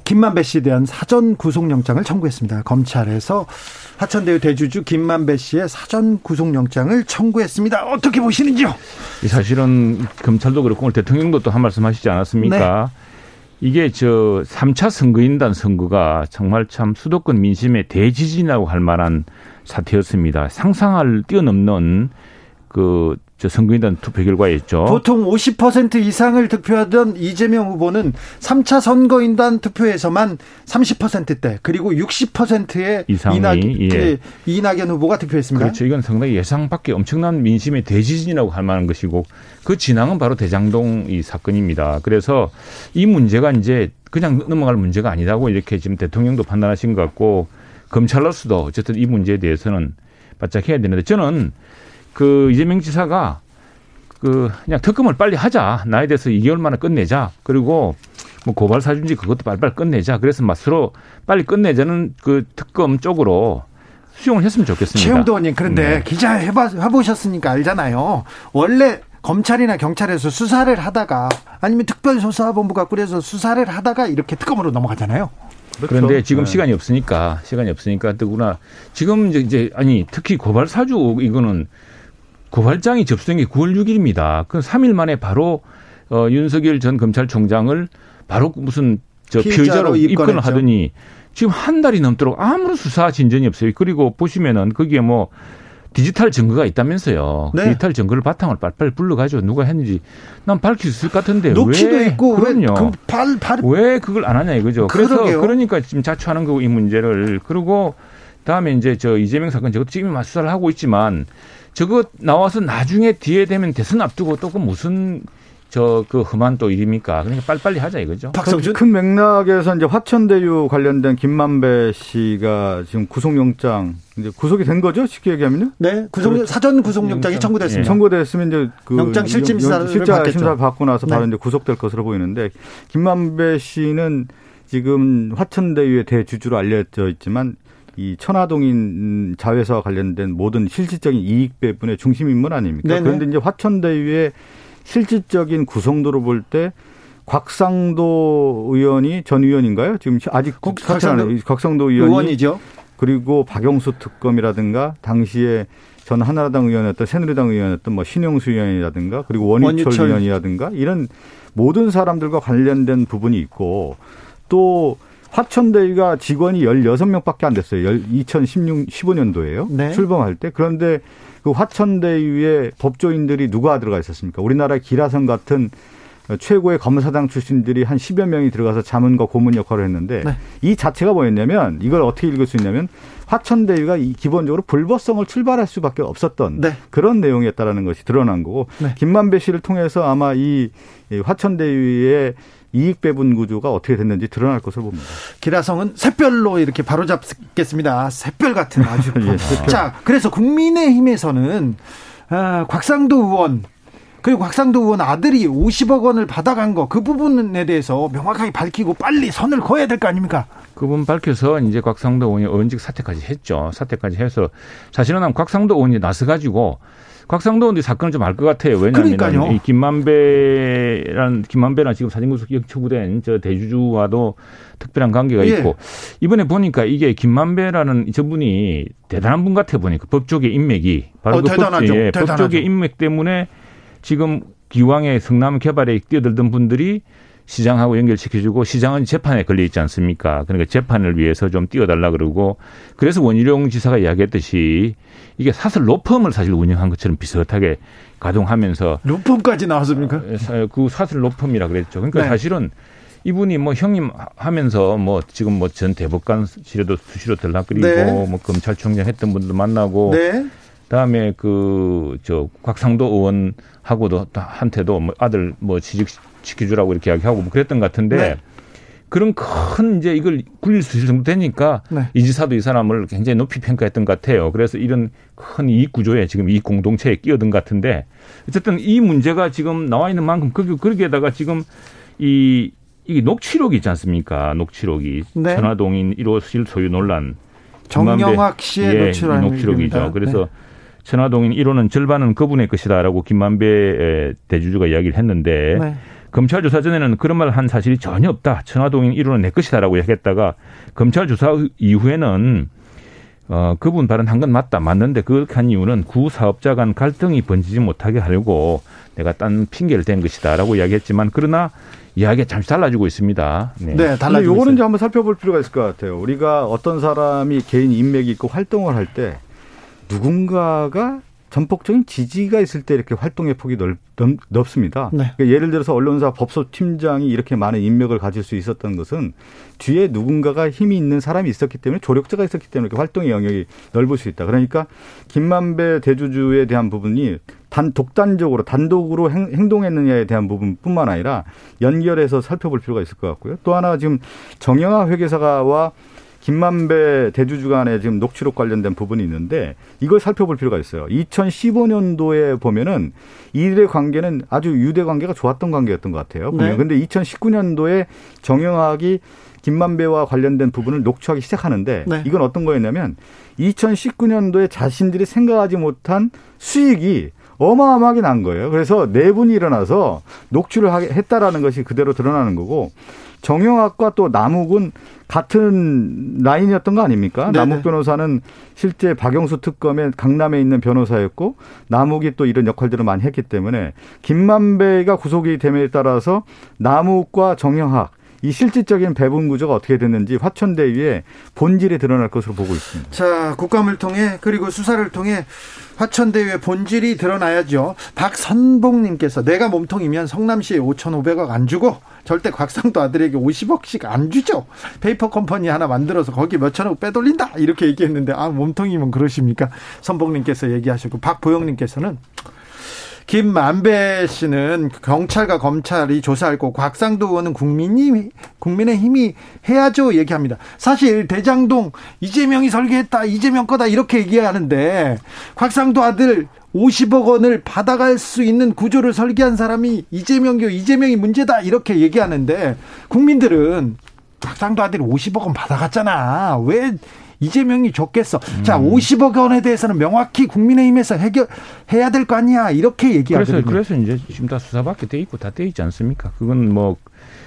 김만배 씨에 대한 사전 구속영장을 청구했습니다. 검찰에서 화천대유 대주주 김만배 씨의 사전 구속영장을 청구했습니다. 어떻게 보시는지요? 사실은 검찰도 그렇고 오늘 대통령도 또 한 말씀 하시지 않았습니까? 네. 이게 저 3차 선거인단 선거가 정말 참 수도권 민심의 대지진이라고 할 만한 사태였습니다. 상상을 뛰어넘는 그 저 선거인단 투표 결과였죠. 보통 50% 이상을 득표하던 이재명 후보는 3차 선거인단 투표에서만 30%대 그리고 60%의 이상이 이낙, 예. 그 이낙연 후보가 득표했습니다. 그렇죠. 이건 상당히 예상 밖에 엄청난 민심의 대지진이라고 할 만한 것이고 그 진앙은 바로 대장동 이 사건입니다. 그래서 이 문제가 이제 그냥 넘어갈 문제가 아니라고 이렇게 지금 대통령도 판단하신 것 같고 검찰로서도 어쨌든 이 문제에 대해서는 바짝 해야 되는데 저는 그 이재명 지사가 그 그냥 특검을 빨리 하자. 나에 대해서 2개월 만에 끝내자. 그리고 뭐 고발 사준지 그것도 빨리빨리 끝내자. 그래서 맛으로 빨리 끝내자는 그 특검 쪽으로 수용을 했으면 좋겠습니다. 최영도 의원님 그런데 네. 기자 해봐, 해보셨으니까 알잖아요. 원래 검찰이나 경찰에서 수사를 하다가 아니면 특별조사본부가 꾸려서 수사를 하다가 이렇게 특검으로 넘어가잖아요. 그렇죠. 그런데 지금 네. 시간이 없으니까 시간이 없으니까 뜨구나. 지금 이제 아니 특히 고발 사주 이거는 고발장이 접수된 게 9월 6일입니다. 그 3일 만에 바로 어, 윤석열 전 검찰총장을 바로 무슨 저 피의자로 입건을 하더니 지금 한 달이 넘도록 아무런 수사 진전이 없어요. 그리고 보시면은 거기에 뭐 디지털 증거가 있다면서요. 네. 디지털 증거를 바탕으로 빨리빨리 불러가지고 누가 했는지 난 밝힐 수 있을 것 같은데 녹취도 왜 있고 그럼요. 왜, 그 발, 발... 왜 그걸 안 하냐 이거죠. 그래서 그러니까 지금 자초하는 거고 이 문제를 그리고 다음에 이제 저 이재명 사건 저것도 지금 수사를 하고 있지만 저거 나와서 나중에 뒤에 되면 대선 앞두고 또 그 무슨 저그 험한 또 일입니까? 그러니까 빨리빨리 하자 이거죠. 박성준 큰 맥락에서 이제 화천대유 관련된 김만배 씨가 지금 구속영장 이제 구속이 된 거죠? 쉽게 얘기하면요? 네, 구속 그렇죠. 사전 구속영장이 영장. 청구됐습니다. 예. 청구됐으면 이제 그 영장 실질 심사를 실자 심사를 받고 나서 바로 네. 이제 구속될 것으로 보이는데 김만배 씨는 지금 화천대유의 대주주로 알려져 있지만 이 천화동인 자회사와 관련된 모든 실질적인 이익 배분의 중심 인물 아닙니까? 네네. 그런데 이제 화천대유의 실질적인 구성도로 볼 때 곽상도 의원이 전 의원인가요? 지금 아직 곽상도, 곽상도 의원이 의원이죠. 그리고 박영수 특검이라든가 당시에 전 한나라당 의원이었던 새누리당 의원이었던 뭐 신영수 의원이라든가 그리고 원희철, 원희철 의원이라든가 이런 모든 사람들과 관련된 부분이 있고 또 화천대유가 직원이 16명밖에 안 됐어요. 2016, 15년도에요. 네. 출범할 때. 그런데 그 화천대유의 법조인들이 누가 들어가 있었습니까? 우리나라 기라성 같은 최고의 검사장 출신들이 한 10여 명이 들어가서 자문과 고문 역할을 했는데 네. 이 자체가 뭐였냐면 이걸 어떻게 읽을 수 있냐면 화천대유가 기본적으로 불법성을 출발할 수밖에 없었던 네. 그런 내용이었다라는 것이 드러난 거고 네. 김만배 씨를 통해서 아마 이 화천대유의 이익 배분 구조가 어떻게 됐는지 드러날 것으로 봅니다. 기라성은 샛별로 이렇게 바로 잡겠습니다. 샛별 같은 아주. 예, 자, 그래서 국민의힘에서는 아, 곽상도 의원 그리고 곽상도 의원 아들이 50억 원을 받아간 거 그 부분에 대해서 명확하게 밝히고 빨리 선을 그어야 될 거 아닙니까? 그 부분 밝혀서 이제 곽상도 의원이 의원직 사퇴까지 했죠. 사퇴까지 해서 사실은 곽상도 의원이 나서 가지고 곽상도 의원도 사건을 좀 알 것 같아요. 왜냐하면 이 김만배란 김만배란 지금 사진구속 영처구된 저 대주주와도 특별한 관계가 예. 있고 이번에 보니까 이게 김만배라는 저분이 대단한 분 같아 보니까 법조계 인맥이 바로 어, 그 대단하죠. 법, 예, 법조계 인맥 때문에 지금 기왕에 성남 개발에 뛰어들던 분들이 시장하고 연결시켜주고 시장은 재판에 걸려 있지 않습니까? 그러니까 재판을 위해서 좀 뛰어달라 그러고 그래서 원희룡 지사가 이야기했듯이 이게 사설 로펌을 사실 운영한 것처럼 비슷하게 가동하면서 로펌까지 나왔습니까? 어, 그 사설 로펌이라 그랬죠. 그러니까 네. 사실은 이분이 뭐 형님 하면서 뭐 지금 뭐 전 대법관실에도 수시로 들락거리고 네. 뭐 검찰총장 했던 분들 만나고 네. 그다음에 그 저 곽상도 의원하고도 한테도 뭐 아들 뭐 취직 시켜주라고 이렇게 이야기하고 뭐 그랬던 것 같은데 네. 그런 큰 이제 이걸 굴릴 수 있을 정도 되니까 네. 이 지사도 이 사람을 굉장히 높이 평가했던 것 같아요. 그래서 이런 큰 이익 구조에 지금 이익 공동체에 끼어든 것 같은데 어쨌든 이 문제가 지금 나와 있는 만큼 거기 거기에다가 지금 이 이게 녹취록이 있지 않습니까? 녹취록이 네. 천화동인 1호실 소유 논란 정영학 씨의 예, 녹취록 녹취록이죠. 그래서 네. 천화동인 1호는 절반은 그분의 것이다라고 김만배 대주주가 이야기를 했는데 네. 검찰 조사 전에는 그런 말 한 사실이 전혀 없다. 천화동인 1호는 내 것이다라고 얘기했다가 검찰 조사 이후에는 어, 그분 발언한 건 맞다. 맞는데 그렇게 한 이유는 구 사업자 간 갈등이 번지지 못하게 하려고 내가 딴 핑계를 댄 것이다라고 이야기했지만 그러나 이야기가 잠시 달라지고 있습니다. 네, 네 달라지고 요거는 이제 한번 살펴볼 필요가 있을 것 같아요. 우리가 어떤 사람이 개인 인맥이 있고 활동을 할때 누군가가 전폭적인 지지가 있을 때 이렇게 활동의 폭이 넓, 넓 습니다 네. 그러니까 예를 들어서 언론사 법소팀장이 이렇게 많은 인맥을 가질 수 있었던 것은 뒤에 누군가가 힘이 있는 사람이 있었기 때문에 조력자가 있었기 때문에 이렇게 활동의 영역이 넓을 수 있다. 그러니까 김만배 대주주에 대한 부분이 단 독단적으로 단독으로 행, 동했느냐에 대한 부분뿐만 아니라 연결해서 살펴볼 필요가 있을 것 같고요. 또 하나 지금 정영아 회계사와 김만배 대주주 간에 지금 녹취록 관련된 부분이 있는데 이걸 살펴볼 필요가 있어요. 2015년도에 보면은 이들의 관계는 아주 유대 관계가 좋았던 관계였던 것 같아요. 네. 근데 2019년도에 정영학이 김만배와 관련된 부분을 녹취하기 시작하는데 네. 이건 어떤 거였냐면 2019년도에 자신들이 생각하지 못한 수익이 어마어마하게 난 거예요. 그래서 내분이 네 일어나서 녹취를 했다라는 것이 그대로 드러나는 거고 정영학과 또 남욱은 같은 라인이었던 거 아닙니까? 네네. 남욱 변호사는 실제 박영수 특검에 강남에 있는 변호사였고 남욱이 또 이런 역할들을 많이 했기 때문에 김만배가 구속이 됨에 따라서 남욱과 정영학 이 실질적인 배분 구조가 어떻게 됐는지 화천대유의 본질이 드러날 것으로 보고 있습니다. 자, 국감을 통해 그리고 수사를 통해 화천대유의 본질이 드러나야죠. 박선봉님께서 내가 몸통이면 성남시에 5,500억 안 주고 절대 곽상도 아들에게 50억씩 안 주죠. 페이퍼 컴퍼니 하나 만들어서 거기 몇천억 빼돌린다 이렇게 얘기했는데 아 몸통이면 그러십니까? 선봉님께서 얘기하셨고 박보영님께서는 김만배 씨는 경찰과 검찰이 조사할 거 곽상도 의원은 국민이 국민의 힘이 해야죠 얘기합니다. 사실 대장동 이재명이 설계했다 이재명 거다 이렇게 얘기하는데 곽상도 아들 50억 원을 받아갈 수 있는 구조를 설계한 사람이 이재명이요 이재명이 문제다 이렇게 얘기하는데 국민들은 곽상도 아들 50억 원 받아갔잖아 왜 이재명이 좋겠어. 음. 자, 50억 원에 대해서는 명확히 국민의힘에서 해결해야 될 거 아니야. 이렇게 얘기하거든요. 그래서, 그래서 이제 지금 다 수사받게 돼 있고 다 돼 있지 않습니까? 그건 뭐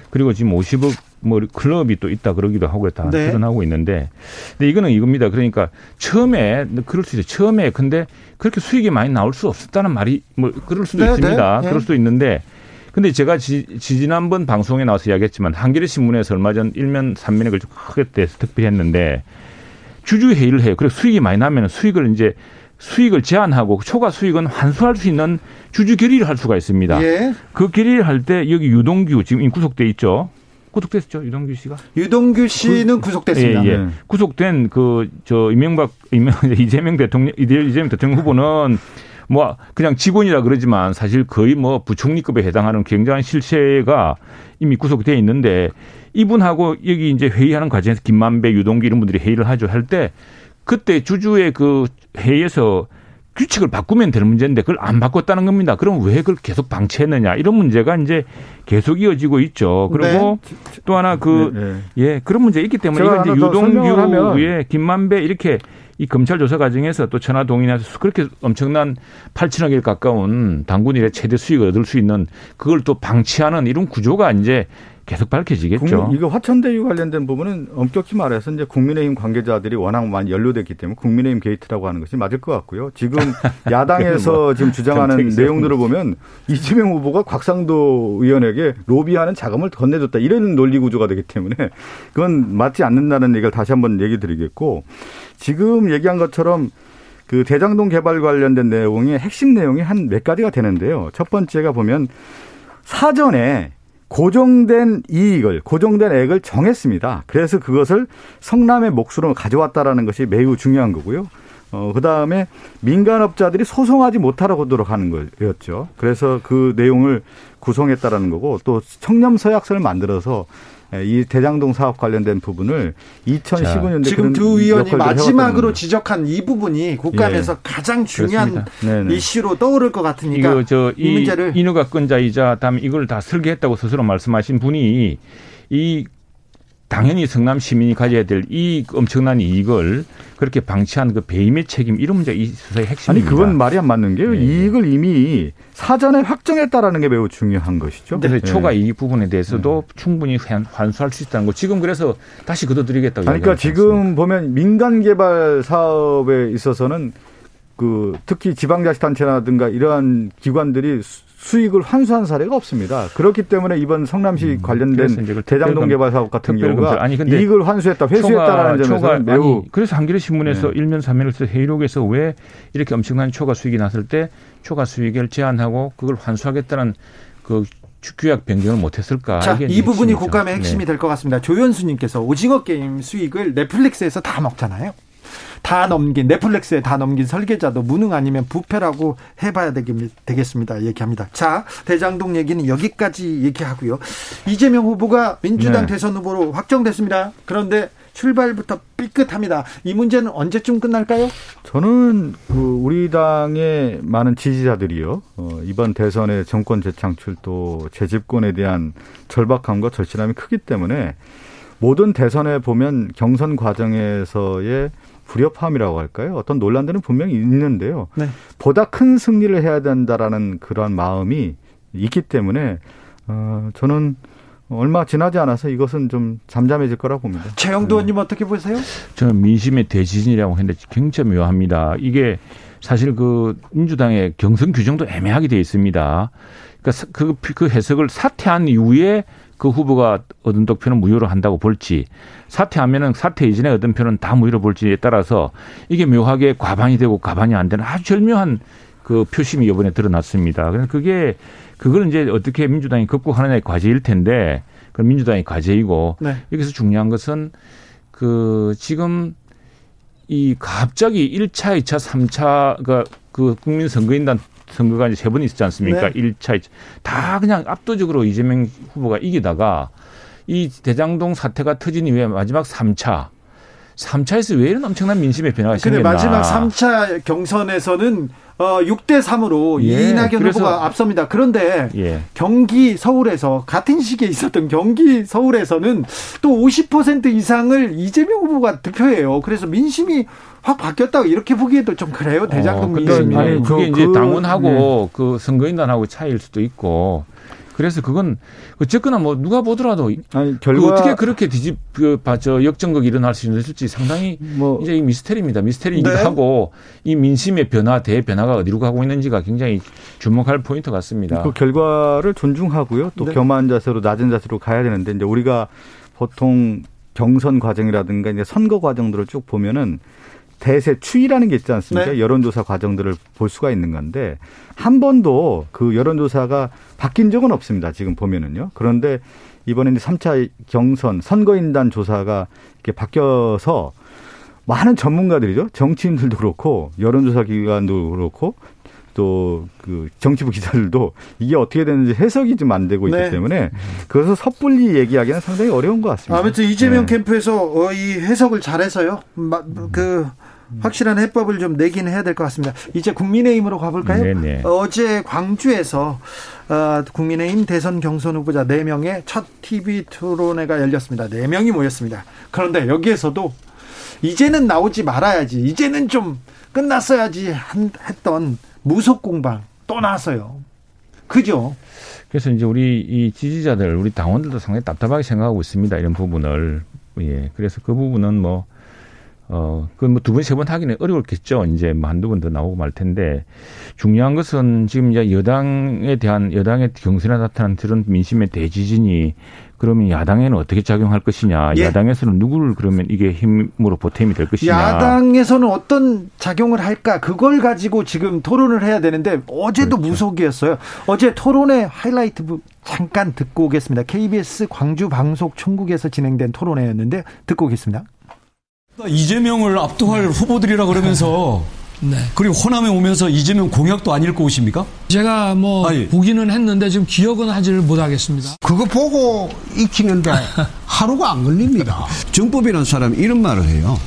그리고 지금 50억 뭐 클럽이 또 있다 그러기도 하고 다 네. 드러나고 있는데 근데 이거는 이겁니다. 그러니까 처음에 그럴 수 있어요. 처음에 근데 그렇게 수익이 많이 나올 수 없었다는 말이 뭐 그럴 수도 네, 있습니다. 네, 그럴 수도 있는데 근데 제가 지, 지난번 방송에 나와서 이야기했지만 한겨레 신문에서 얼마 전 일면 삼면에 걸쳐 크게 대해서 특별히 했는데 주주 회의를 해요. 그래서 수익이 많이 나면 수익을 이제 수익을 제한하고 초과 수익은 환수할 수 있는 주주 결의를 할 수가 있습니다. 예. 그 결의를 할 때 여기 유동규 지금 구속돼 있죠. 구속됐죠 유동규 씨가? 유동규 씨는 구, 속됐습니다 예, 예. 네. 구속된 그 저 이명박 이명, 이재명 대통령 이재명 대통령 후보는 뭐 그냥 직원이라 그러지만 사실 거의 뭐 부총리급에 해당하는 굉장한 실체가 이미 구속돼 있는데 이분하고 여기 이제 회의하는 과정에서 김만배, 유동기 이런 분들이 회의를 하죠. 할 때 그때 주주의 그 회의에서 규칙을 바꾸면 되는 문제인데 그걸 안 바꿨다는 겁니다. 그럼 왜 그걸 계속 방치했느냐 이런 문제가 이제 계속 이어지고 있죠. 그리고 네. 또 하나 그 네, 네. 예, 그런 문제 있기 때문에 이건 이제 유동규의 김만배 이렇게 이 검찰 조사 과정에서 또 천하 동인에서 그렇게 엄청난 8천억에 가까운 당군 일의 최대 수익을 얻을 수 있는 그걸 또 방치하는 이런 구조가 이제 계속 밝혀지겠죠. 국민, 이거 화천대유 관련된 부분은 엄격히 말해서 이제 국민의힘 관계자들이 워낙 많이 연루됐기 때문에 국민의힘 게이트라고 하는 것이 맞을 것 같고요. 지금 야당에서 뭐 지금 주장하는 내용들을 보면 이재명 후보가 곽상도 의원에게 로비하는 자금을 건네줬다 이런 논리 구조가 되기 때문에 그건 맞지 않는다는 얘기를 다시 한번 얘기 드리겠고 지금 얘기한 것처럼 그 대장동 개발 관련된 내용의 핵심 내용이 한 몇 가지가 되는데요. 첫 번째가 보면 사전에 고정된 이익을 고정된 액을 정했습니다. 그래서 그것을 성남의 몫으로 가져왔다라는 것이 매우 중요한 거고요. 어, 그 다음에 민간업자들이 소송하지 못하도록 하는 거였죠. 그래서 그 내용을 구성했다라는 거고 또 청렴 서약서를 만들어서 예, 이 대장동 사업 관련된 부분을 2015년대 지금 두 의원이 마지막으로 지적한 이 부분이 국감에서 예. 가장 중요한 이슈로 떠오를 것 같으니까 이거 저이 이 문제를 인허가 건자이자 다음에 이걸 다 설계했다고 스스로 말씀하신 분이 이 당연히 성남 시민이 가져야 될 이 엄청난 이익을 그렇게 방치한 그 배임의 책임 이런 문제 이 수사의 핵심입니다. 아니 그건 말이 안 맞는 게요. 네. 이익을 이미 사전에 확정했다라는 게 매우 중요한 것이죠. 그래서 네. 초과 이익 부분에 대해서도 네. 충분히 환수할 수 있다는 거. 지금 그래서 다시 걷어들이겠다고. 그러니까 지금 보면 민간 개발 사업에 있어서는 그 특히 지방자치단체라든가 이러한 기관들이 수익을 환수한 사례가 없습니다. 그렇기 때문에 이번 성남시 음, 관련된 대장동 개발 사업 같은 경우가 아니, 근데 이익을 환수했다, 회수했다라는 점에서 초과, 매우 아니, 그래서 한겨레 신문에서 네. 일면 삼면을 써 회의록에서 왜 이렇게 엄청난 초과 수익이 났을 때 초과 수익을 제한하고 그걸 환수하겠다는 그 규약 변경을 못했을까? 자, 이 부분이 국감의 핵심이 네. 될것 같습니다. 조현수님께서 오징어 게임 수익을 넷플릭스에서 다 먹잖아요. 다 넘긴 넷플릭스에 다 넘긴 설계자도 무능 아니면 부패라고 해봐야 되겠습니다. 얘기합니다. 자 대장동 얘기는 여기까지 얘기하고요. 이재명 후보가 민주당 네. 대선 후보로 확정됐습니다. 그런데 출발부터 삐끗합니다. 이 문제는 언제쯤 끝날까요? 저는 그 우리 당의 많은 지지자들이요 어, 이번 대선의 정권 재창출 또 재집권에 대한 절박함과 절실함이 크기 때문에 모든 대선에 보면 경선 과정에서의 불협화음이라고 할까요? 어떤 논란들은 분명히 있는데요. 네. 보다 큰 승리를 해야 된다라는 그런 마음이 있기 때문에 어, 저는 얼마 지나지 않아서 이것은 좀 잠잠해질 거라고 봅니다. 최영도 의원님 네. 어떻게 보세요? 저는 민심의 대지진이라고 했는데 굉장히 묘합니다. 이게 사실 그 민주당의 경선 규정도 애매하게 돼 있습니다. 그러니까 그, 그 해석을 사퇴한 이후에 그 후보가 얻은 득표는 무효로 한다고 볼지 사퇴하면은 사퇴 이전에 얻은 표는 다 무효로 볼지에 따라서 이게 묘하게 과반이 되고 과반이 안 되는 아주 절묘한 그 표심이 이번에 드러났습니다. 그래서 그게 그걸 이제 어떻게 민주당이 극복하느냐의 과제일 텐데 그럼 민주당의 과제이고 네. 여기서 중요한 것은 그 지금 이 갑자기 1차, 2차, 3차가 그 국민 선거인단 선거가 이제 세 번 있었지 않습니까? 네. 1차, 2차. 다 그냥 압도적으로 이재명 후보가 이기다가 이 대장동 사태가 터진 이후에 마지막 3차. 3차에서 왜 이런 엄청난 민심의 변화가 생겼나. 근데 마지막 3차 경선에서는 어 6대 3으로 예, 이낙연 후보가 앞섭니다. 그런데 예. 경기 서울에서 같은 시기에 있었던 경기 서울에서는 또 50% 이상을 이재명 후보가 득표해요. 그래서 민심이 확 바뀌었다고 이렇게 보기에도 좀 그래요. 대장동 어, 민심이. 아니, 그게 이제 그, 당원하고 네. 그 선거인단하고 차이일 수도 있고 그래서 그건 어쨌거나 뭐 누가 보더라도 아니, 결과 그 어떻게 그렇게 뒤집 그저 역전극이 일어날 수 있을지 상당히 뭐 이제 이 미스테리입니다. 미스테리이기도 네. 하고 이 민심의 변화 대변화가 어디로 가고 있는지가 굉장히 주목할 포인트 같습니다. 그 결과를 존중하고요. 또 네. 겸한 자세로 낮은 자세로 가야 되는데 이제 우리가 보통 경선 과정이라든가 이제 선거 과정들을 쭉 보면은 대세 추이라는 게 있지 않습니까? 네. 여론조사 과정들을 볼 수가 있는 건데 한 번도 그 여론조사가 바뀐 적은 없습니다. 지금 보면은요. 그런데 이번에 이제 3차 경선 선거인단 조사가 이렇게 바뀌어서 많은 전문가들이죠. 정치인들도 그렇고 여론조사 기관도 그렇고 또 그 정치부 기자들도 이게 어떻게 되는지 해석이 좀 안 되고 있기 네. 때문에 그래서 섣불리 얘기하기는 상당히 어려운 것 같습니다. 아무튼 이재명 네. 캠프에서 어, 이 해석을 잘해서요. 그 확실한 해법을 좀 내긴 해야 될 것 같습니다. 이제 국민의힘으로 가볼까요? 네네. 어제 광주에서 어, 국민의힘 대선 경선 후보자 4명의 첫 TV 토론회가 열렸습니다. 4명이 모였습니다. 그런데 여기에서도 이제는 나오지 말아야지. 이제는 좀 끝났어야지 한, 했던 무속 공방 또 나서요. 그죠? 그래서 이제 우리 이 지지자들, 우리 당원들도 상당히 답답하게 생각하고 있습니다. 이런 부분을. 예. 그래서 그 부분은 뭐, 어, 그뭐두 번, 세 번 하기는 어려웠겠죠. 이제 뭐 한두 번 더 나오고 말 텐데. 중요한 것은 지금 이제 여당에 대한, 여당의 경선에 나타난 그런 민심의 대지진이 그러면 야당에는 어떻게 작용할 것이냐. 예. 야당에서는 누구를 그러면 이게 힘으로 보탬이 될 것이냐. 야당에서는 어떤 작용을 할까. 그걸 가지고 지금 토론을 해야 되는데 어제도 그렇죠. 무속이었어요. 어제 토론의 하이라이트 잠깐 듣고 오겠습니다. KBS 광주 방송 총국에서 진행된 토론회였는데 듣고 오겠습니다. 이재명을 압도할 후보들이라 그러면서 네. 그리고 호남에 오면서 이재명 공약도 안 읽고 오십니까? 제가 뭐 아니. 보기는 했는데 지금 기억은 하지를 못하겠습니다. 그거 보고 익히는데 하루가 안 걸립니다. 정법이라는 사람이 이런 말을 해요.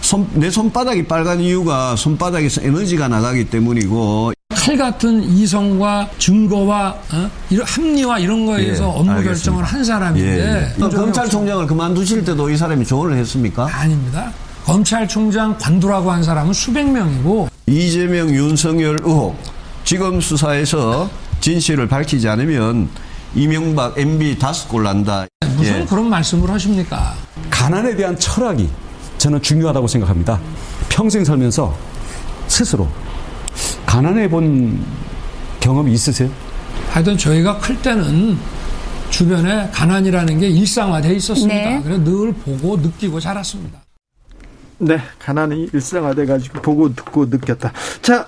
손, 내 손바닥이 빨간 이유가 손바닥에서 에너지가 나가기 때문이고 칼 같은 이성과 증거와 어? 이런 합리화 이런 거에 대해서 예, 업무 알겠습니다. 결정을 한 사람인데 예, 예. 검찰총장을 그만두실 때도 이 사람이 조언을 했습니까? 아닙니다. 검찰총장 관두라고 한 사람은 수백 명이고 이재명 윤석열 의혹 지금 수사에서 진실을 밝히지 않으면 이명박 MB 다섯 골 난다. 무슨 예. 그런 말씀을 하십니까? 가난에 대한 철학이 저는 중요하다고 생각합니다. 평생 살면서 스스로 가난해 본 경험이 있으세요? 하여튼 저희가 클 때는 주변에 가난이라는 게 일상화돼 있었습니다. 네. 그래서 늘 보고 느끼고 자랐습니다. 네, 가난이 일상화돼 가지고 보고 듣고 느꼈다. 자,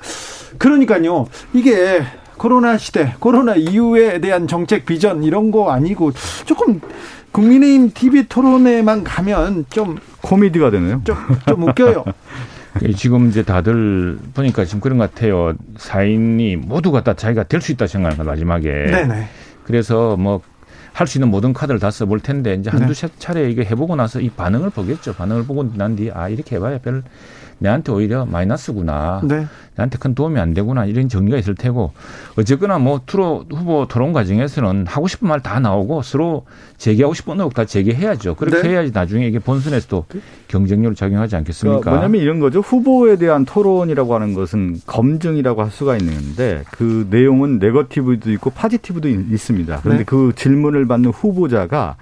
그러니까요. 이게 코로나 시대, 코로나 이후에 대한 정책 비전 이런 거 아니고 조금 국민의힘 TV 토론회만 가면 좀 코미디가 되네요. 좀, 좀 웃겨요. 지금 이제 다들 보니까 지금 그런 것 같아요. 사인이 모두가 다 자기가 될 수 있다 생각하는 거 마지막에. 네네. 그래서 뭐 할 수 있는 모든 카드를 다 써볼 텐데 이제 한두 네. 차례 이게 해보고 나서 이 반응을 보겠죠. 반응을 보고 난뒤아 이렇게 해봐야 별 내한테 오히려 마이너스구나. 네. 나한테 큰 도움이 안 되구나. 이런 정리가 있을 테고 어쨌거나 뭐 투로 후보 토론 과정에서는 하고 싶은 말 다 나오고 서로 제기하고 싶은 의혹 다 제기해야죠. 그렇게 네. 해야지 나중에 이게 본선에서도 경쟁력을 작용하지 않겠습니까? 그러니까 뭐냐면 이런 거죠. 후보에 대한 토론이라고 하는 것은 검증이라고 할 수가 있는데 그 내용은 네거티브도 있고 파지티브도 있습니다. 그런데 네. 그 질문을 받는 후보자가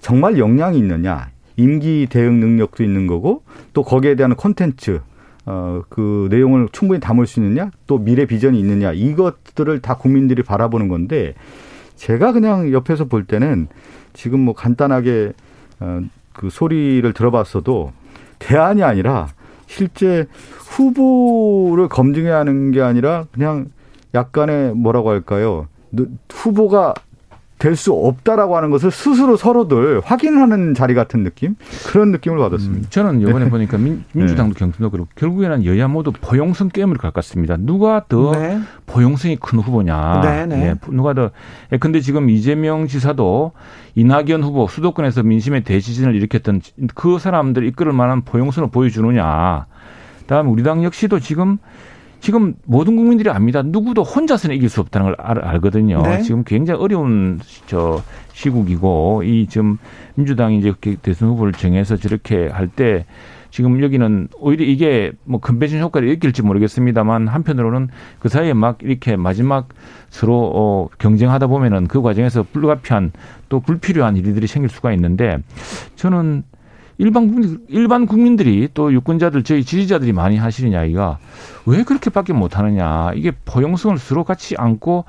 정말 역량이 있느냐 임기 대응 능력도 있는 거고 또 거기에 대한 콘텐츠 어, 그 내용을 충분히 담을 수 있느냐, 또 미래 비전이 있느냐, 이것들을 다 국민들이 바라보는 건데, 제가 그냥 옆에서 볼 때는 지금 뭐 간단하게, 어, 그 소리를 들어봤어도 대안이 아니라 실제 후보를 검증해야 하는 게 아니라 그냥 약간의 뭐라고 할까요? 후보가 될 수 없다라고 하는 것을 스스로 서로들 확인하는 자리 같은 느낌 그런 느낌을 받았습니다. 음, 저는 이번에 네. 보니까 민, 주당도 네. 경선도 그렇고 결국에는 여야 모두 포용성 게임을 가깝습니다. 누가 더 네. 포용성이 큰 후보냐. 네, 네. 예, 누가 더. 예, 근데 지금 이재명 지사도 이낙연 후보 수도권에서 민심의 대지진을 일으켰던 그 사람들 이끌을 만한 포용성을 보여주느냐. 다음 우리 당 역시도 지금 지금 모든 국민들이 압니다. 누구도 혼자서는 이길 수 없다는 걸 알, 알거든요. 네. 지금 굉장히 어려운 저 시국이고 이 지금 민주당이 이제 대선 후보를 정해서 저렇게 할 때 지금 여기는 오히려 이게 뭐 컨벤션 효과를 일으킬지 모르겠습니다만 한편으로는 그 사이에 막 이렇게 마지막 서로 어 경쟁하다 보면은 그 과정에서 불가피한 또 불필요한 일들이 생길 수가 있는데 저는 일반 국민, 일반 국민들이 또 유권자들 저희 지지자들이 많이 하시는 이야기가 왜 그렇게밖에 못 하느냐 이게 포용성을 서로 같이 안고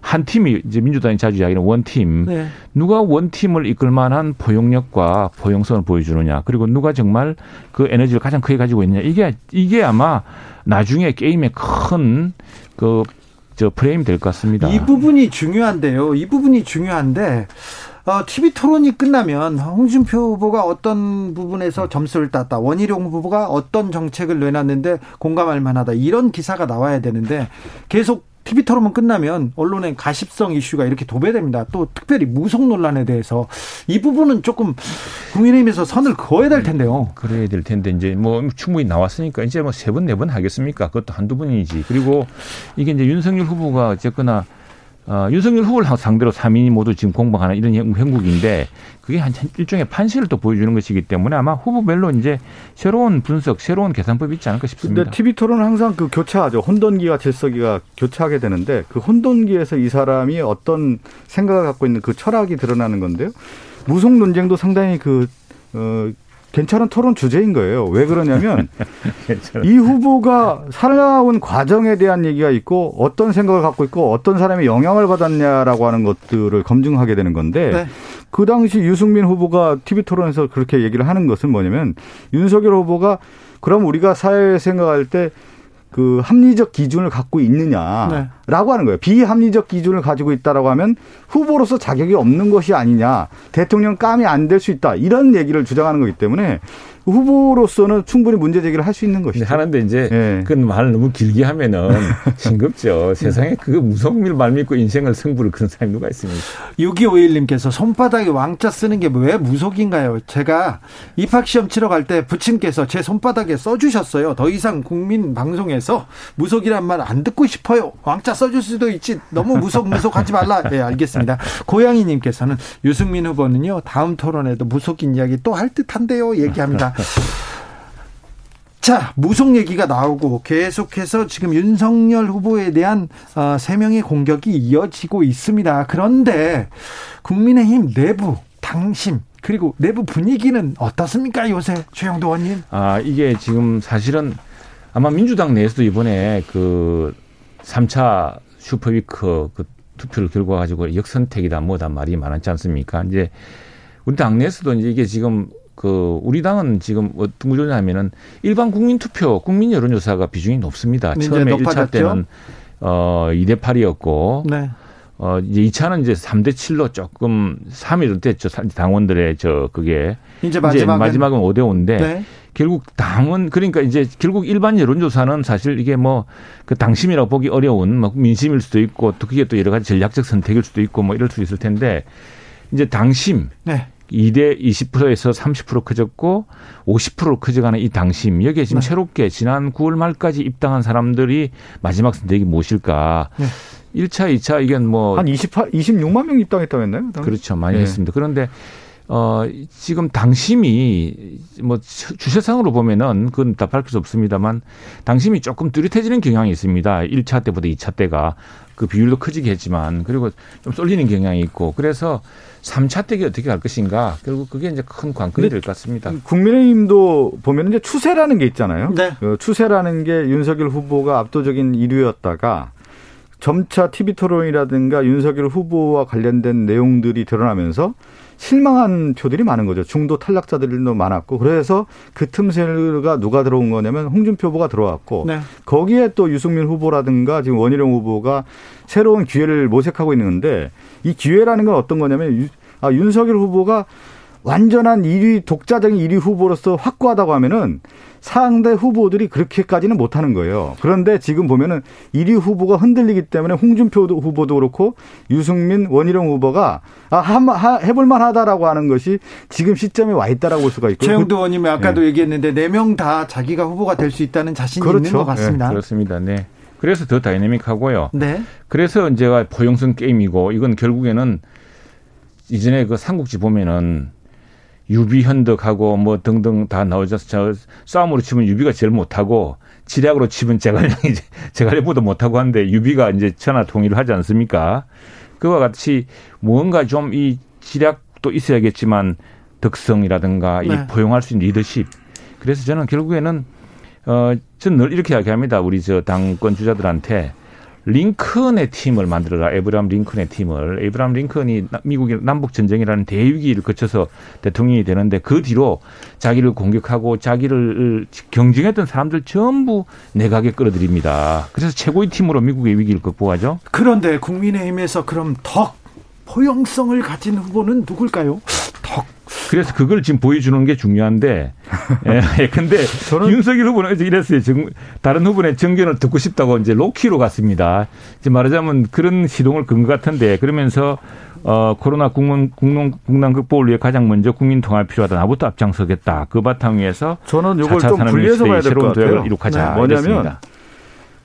한 팀이 이제 민주당이 자주 이야기하는 원팀 네. 누가 원팀을 이끌 만한 포용력과 포용성을 보여주느냐 그리고 누가 정말 그 에너지를 가장 크게 가지고 있느냐 이게 이게 아마 나중에 게임의 큰그 저 프레임이 될것 같습니다. 이 부분이 중요한데요. 이 부분이 중요한데 어, TV 토론이 끝나면 홍준표 후보가 어떤 부분에서 점수를 땄다. 원희룡 후보가 어떤 정책을 내놨는데 공감할 만하다. 이런 기사가 나와야 되는데 계속 TV 토론만 끝나면 언론의 가십성 이슈가 이렇게 도배됩니다. 또 특별히 무속 논란에 대해서 이 부분은 조금 국민의힘에서 선을 그어야 될 텐데요. 그래야 될 텐데 이제 뭐 충분히 나왔으니까 이제 뭐 세 번 네 번 하겠습니까? 그것도 한두 번이지. 그리고 이게 이제 윤석열 후보가 어쨌거나 어, 윤석열 후보를 상대로 3인이 모두 지금 공방하는 이런 형국인데 그게 한 일종의 판시를 또 보여주는 것이기 때문에 아마 후보별로 이제 새로운 분석, 새로운 계산법이 있지 않을까 싶습니다. 근데 TV 토론은 항상 그 교차하죠. 혼돈기와 질서기가 교차하게 되는데 그 혼돈기에서 이 사람이 어떤 생각을 갖고 있는 그 철학이 드러나는 건데요. 무속 논쟁도 상당히 그 어, 괜찮은 토론 주제인 거예요. 왜 그러냐면 이 후보가 살아온 과정에 대한 얘기가 있고 어떤 생각을 갖고 있고 어떤 사람이 영향을 받았냐라고 하는 것들을 검증하게 되는 건데 네. 그 당시 유승민 후보가 TV 토론에서 그렇게 얘기를 하는 것은 뭐냐면 윤석열 후보가 그럼 우리가 사회에 생각할 때 그 합리적 기준을 갖고 있느냐라고 네. 하는 거예요. 비합리적 기준을 가지고 있다라고 하면 후보로서 자격이 없는 것이 아니냐. 대통령 감이 안 될 수 있다. 이런 얘기를 주장하는 거기 때문에 후보로서는 충분히 문제 제기를 할 수 있는 것이죠. 하는데 이제 네. 그 말을 너무 길게 하면은 싱겁죠. 세상에 그 무속밀 말 믿고 인생을 승부를 그런 사람이 누가 있습니까? 6251님께서 손바닥에 왕자 쓰는 게 왜 무속인가요? 제가 입학시험 치러 갈 때 부친께서 제 손바닥에 써주셨어요. 더 이상 국민 방송에서 무속이란 말 안 듣고 싶어요. 왕자 써줄 수도 있지. 너무 무속 무속 하지 말라. 네, 알겠습니다. 고양이님께서는 유승민 후보는요. 다음 토론에도 무속인 이야기 또 할 듯한데요. 얘기합니다. 자, 무속 얘기가 나오고 계속해서 지금 윤석열 후보에 대한 어, 세 명의 공격이 이어지고 있습니다. 그런데 국민의힘 내부 당심 그리고 내부 분위기는 어떻습니까 요새 최영도 의원님? 아 이게 지금 사실은 아마 민주당 내에서도 이번에 그 3차 슈퍼위크 그 투표를 결과 가지고 역선택이다 뭐다 말이 많았지 않습니까? 이제 우리 당 내에서도 이제 이게 지금 그 우리 당은 지금 어떤 구조냐면은 일반 국민 투표, 국민 여론조사가 비중이 높습니다. 처음에 1차 때는 어 2대 8이었고 네. 어 이제 2차는 이제 3대 7로 조금 3위 됐죠. 당원들의 저 그게 이제 마지막은, 이제 마지막은 5대 5인데 네. 결국 당은 그러니까 이제 결국 일반 여론조사는 사실 이게 뭐 그 당심이라고 보기 어려운 뭐 민심일 수도 있고 또 그게 또 여러 가지 전략적 선택일 수도 있고 뭐 이럴 수 있을 텐데 이제 당심 네. 2대 20%에서 30% 커졌고 50%로 커져가는 이 당심 여기에 지금 네. 새롭게 지난 9월 말까지 입당한 사람들이 마지막 선택이 무엇일까? 네. 1차, 2차 이건 뭐한 28, 26만 명 입당했다고 했나요? 그렇죠. 많이 네. 했습니다. 그런데 어, 지금 당심이 뭐 주세상으로 보면은 그건 다 밝힐 수 없습니다만 당심이 조금 뚜렷해지는 경향이 있습니다. 1차 때보다 2차 때가 그 비율도 커지게 했지만 그리고 좀 쏠리는 경향이 있고 그래서 3차 때가 어떻게 갈 것인가 결국 그게 이제 큰 관건이 될 것 같습니다. 국민의힘도 보면 이제 추세라는 게 있잖아요. 네. 그 추세라는 게 윤석열 후보가 압도적인 1위였다가 점차 TV 토론이라든가 윤석열 후보와 관련된 내용들이 드러나면서 실망한 표들이 많은 거죠. 중도 탈락자들도 많았고 그래서 그 틈새가 누가 들어온 거냐면 홍준표 후보가 들어왔고 네. 거기에 또 유승민 후보라든가 지금 원희룡 후보가 새로운 기회를 모색하고 있는데 이 기회라는 건 어떤 거냐면 유, 아, 윤석열 후보가 완전한 1위 독자적인 1위 후보로서 확고하다고 하면은 상대 후보들이 그렇게까지는 못하는 거예요. 그런데 지금 보면은 1위 후보가 흔들리기 때문에 홍준표 후보도 그렇고 유승민, 원희룡 후보가 아, 하, 해볼만 하다라고 하는 것이 지금 시점에 와 있다라고 볼 수가 있고. 최영도 의원님이 아까도 네. 얘기했는데 4명 다 자기가 후보가 될 수 있다는 자신이 그렇죠. 있는 것 같습니다. 네, 그렇습니다. 네. 그래서 더 다이내믹하고요. 네. 그래서 이제가 포용성 게임이고 이건 결국에는 이전에 그 삼국지 보면은 유비현덕하고 뭐 등등 다 나오죠. 저 싸움으로 치면 유비가 제일 못하고 지략으로 치면 제갈량이 제갈량보다 못하고 하는데 유비가 이제 천하 통일을 하지 않습니까? 그와 같이 무언가 좀 이 지략도 있어야겠지만 덕성이라든가 네. 이 포용할 수 있는 리더십. 그래서 저는 결국에는 어, 저는 늘 이렇게 이야기합니다. 우리 저 당권 주자들한테 링컨의 팀을 만들어라. 에브람 링컨의 팀을. 에브람 링컨이 미국의 남북 전쟁이라는 대위기를 거쳐서 대통령이 되는데 그 뒤로 자기를 공격하고 자기를 경쟁했던 사람들 전부 내각에 끌어들입니다. 그래서 최고의 팀으로 미국의 위기를 극복하죠. 그런데 국민의힘에서 그럼 더 포용성을 가진 후보는 누굴까요? 덕. 그래서 그걸 지금 보여주는 게 중요한데, 예, 근데 저는 윤석열 후보는 이랬어요. 다른 후보의 정견을 듣고 싶다고 이제 로키로 갔습니다. 이제 말하자면 그런 시동을 건것 같은데, 그러면서 어, 코로나 국민, 국론, 국난 극복을 위해 가장 먼저 국민 통합이 필요하다. 나부터 앞장서겠다. 그 바탕 위에서 저는 이걸 좀 분리해서 봐야 될 것 같아요. 이룩하자. 네. 뭐냐면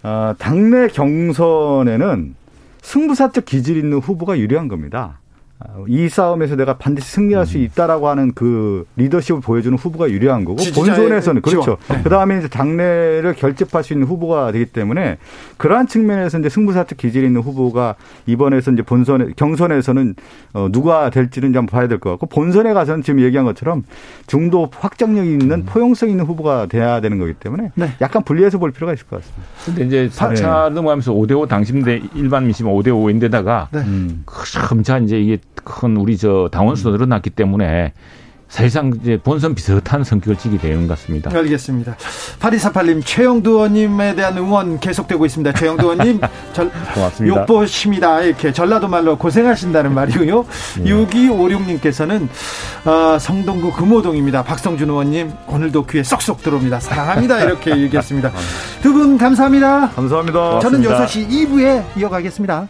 어, 당내 경선에는 승부사적 기질 있는 후보가 유리한 겁니다. 이 싸움에서 내가 반드시 승리할 수 음. 있다라고 하는 그 리더십을 보여주는 후보가 유리한 거고 본선에서는 그렇죠. 네. 그다음에 이제 당내를 결집할 수 있는 후보가 되기 때문에 그러한 측면에서 이제 승부사적 기질이 있는 후보가 이번에서 이제 본선에 경선에서는 어 누가 될지는 좀 봐야 될 것 같고 본선에 가서는 지금 얘기한 것처럼 중도 확장력이 있는 음. 포용성 있는 후보가 돼야 되는 거기 때문에 네. 약간 분리해서 볼 필요가 있을 것 같습니다. 근데 이제 4차 네. 넘어가면서 5대5 당심대 일반 민심 5대5인데다가 네. 음. 점차 이제 이게 큰 우리 저 당원 수도 늘어났기 때문에 사실상 이제 본선 비슷한 성격을 띠게 되는 것 같습니다. 알겠습니다. 8248님, 최영두 의원님에 대한 응원 계속되고 있습니다. 최영두 의원님, 절, 고맙습니다. 욕보십니다. 이렇게 전라도 말로 고생하신다는 말이고요. 네. 6256님께서는 어, 성동구 금호동입니다. 박성준 의원님, 오늘도 귀에 쏙쏙 들어옵니다. 사랑합니다. 이렇게 얘기했습니다. 두 분 감사합니다. 감사합니다. 저는 고맙습니다. 6시 2부에 이어가겠습니다.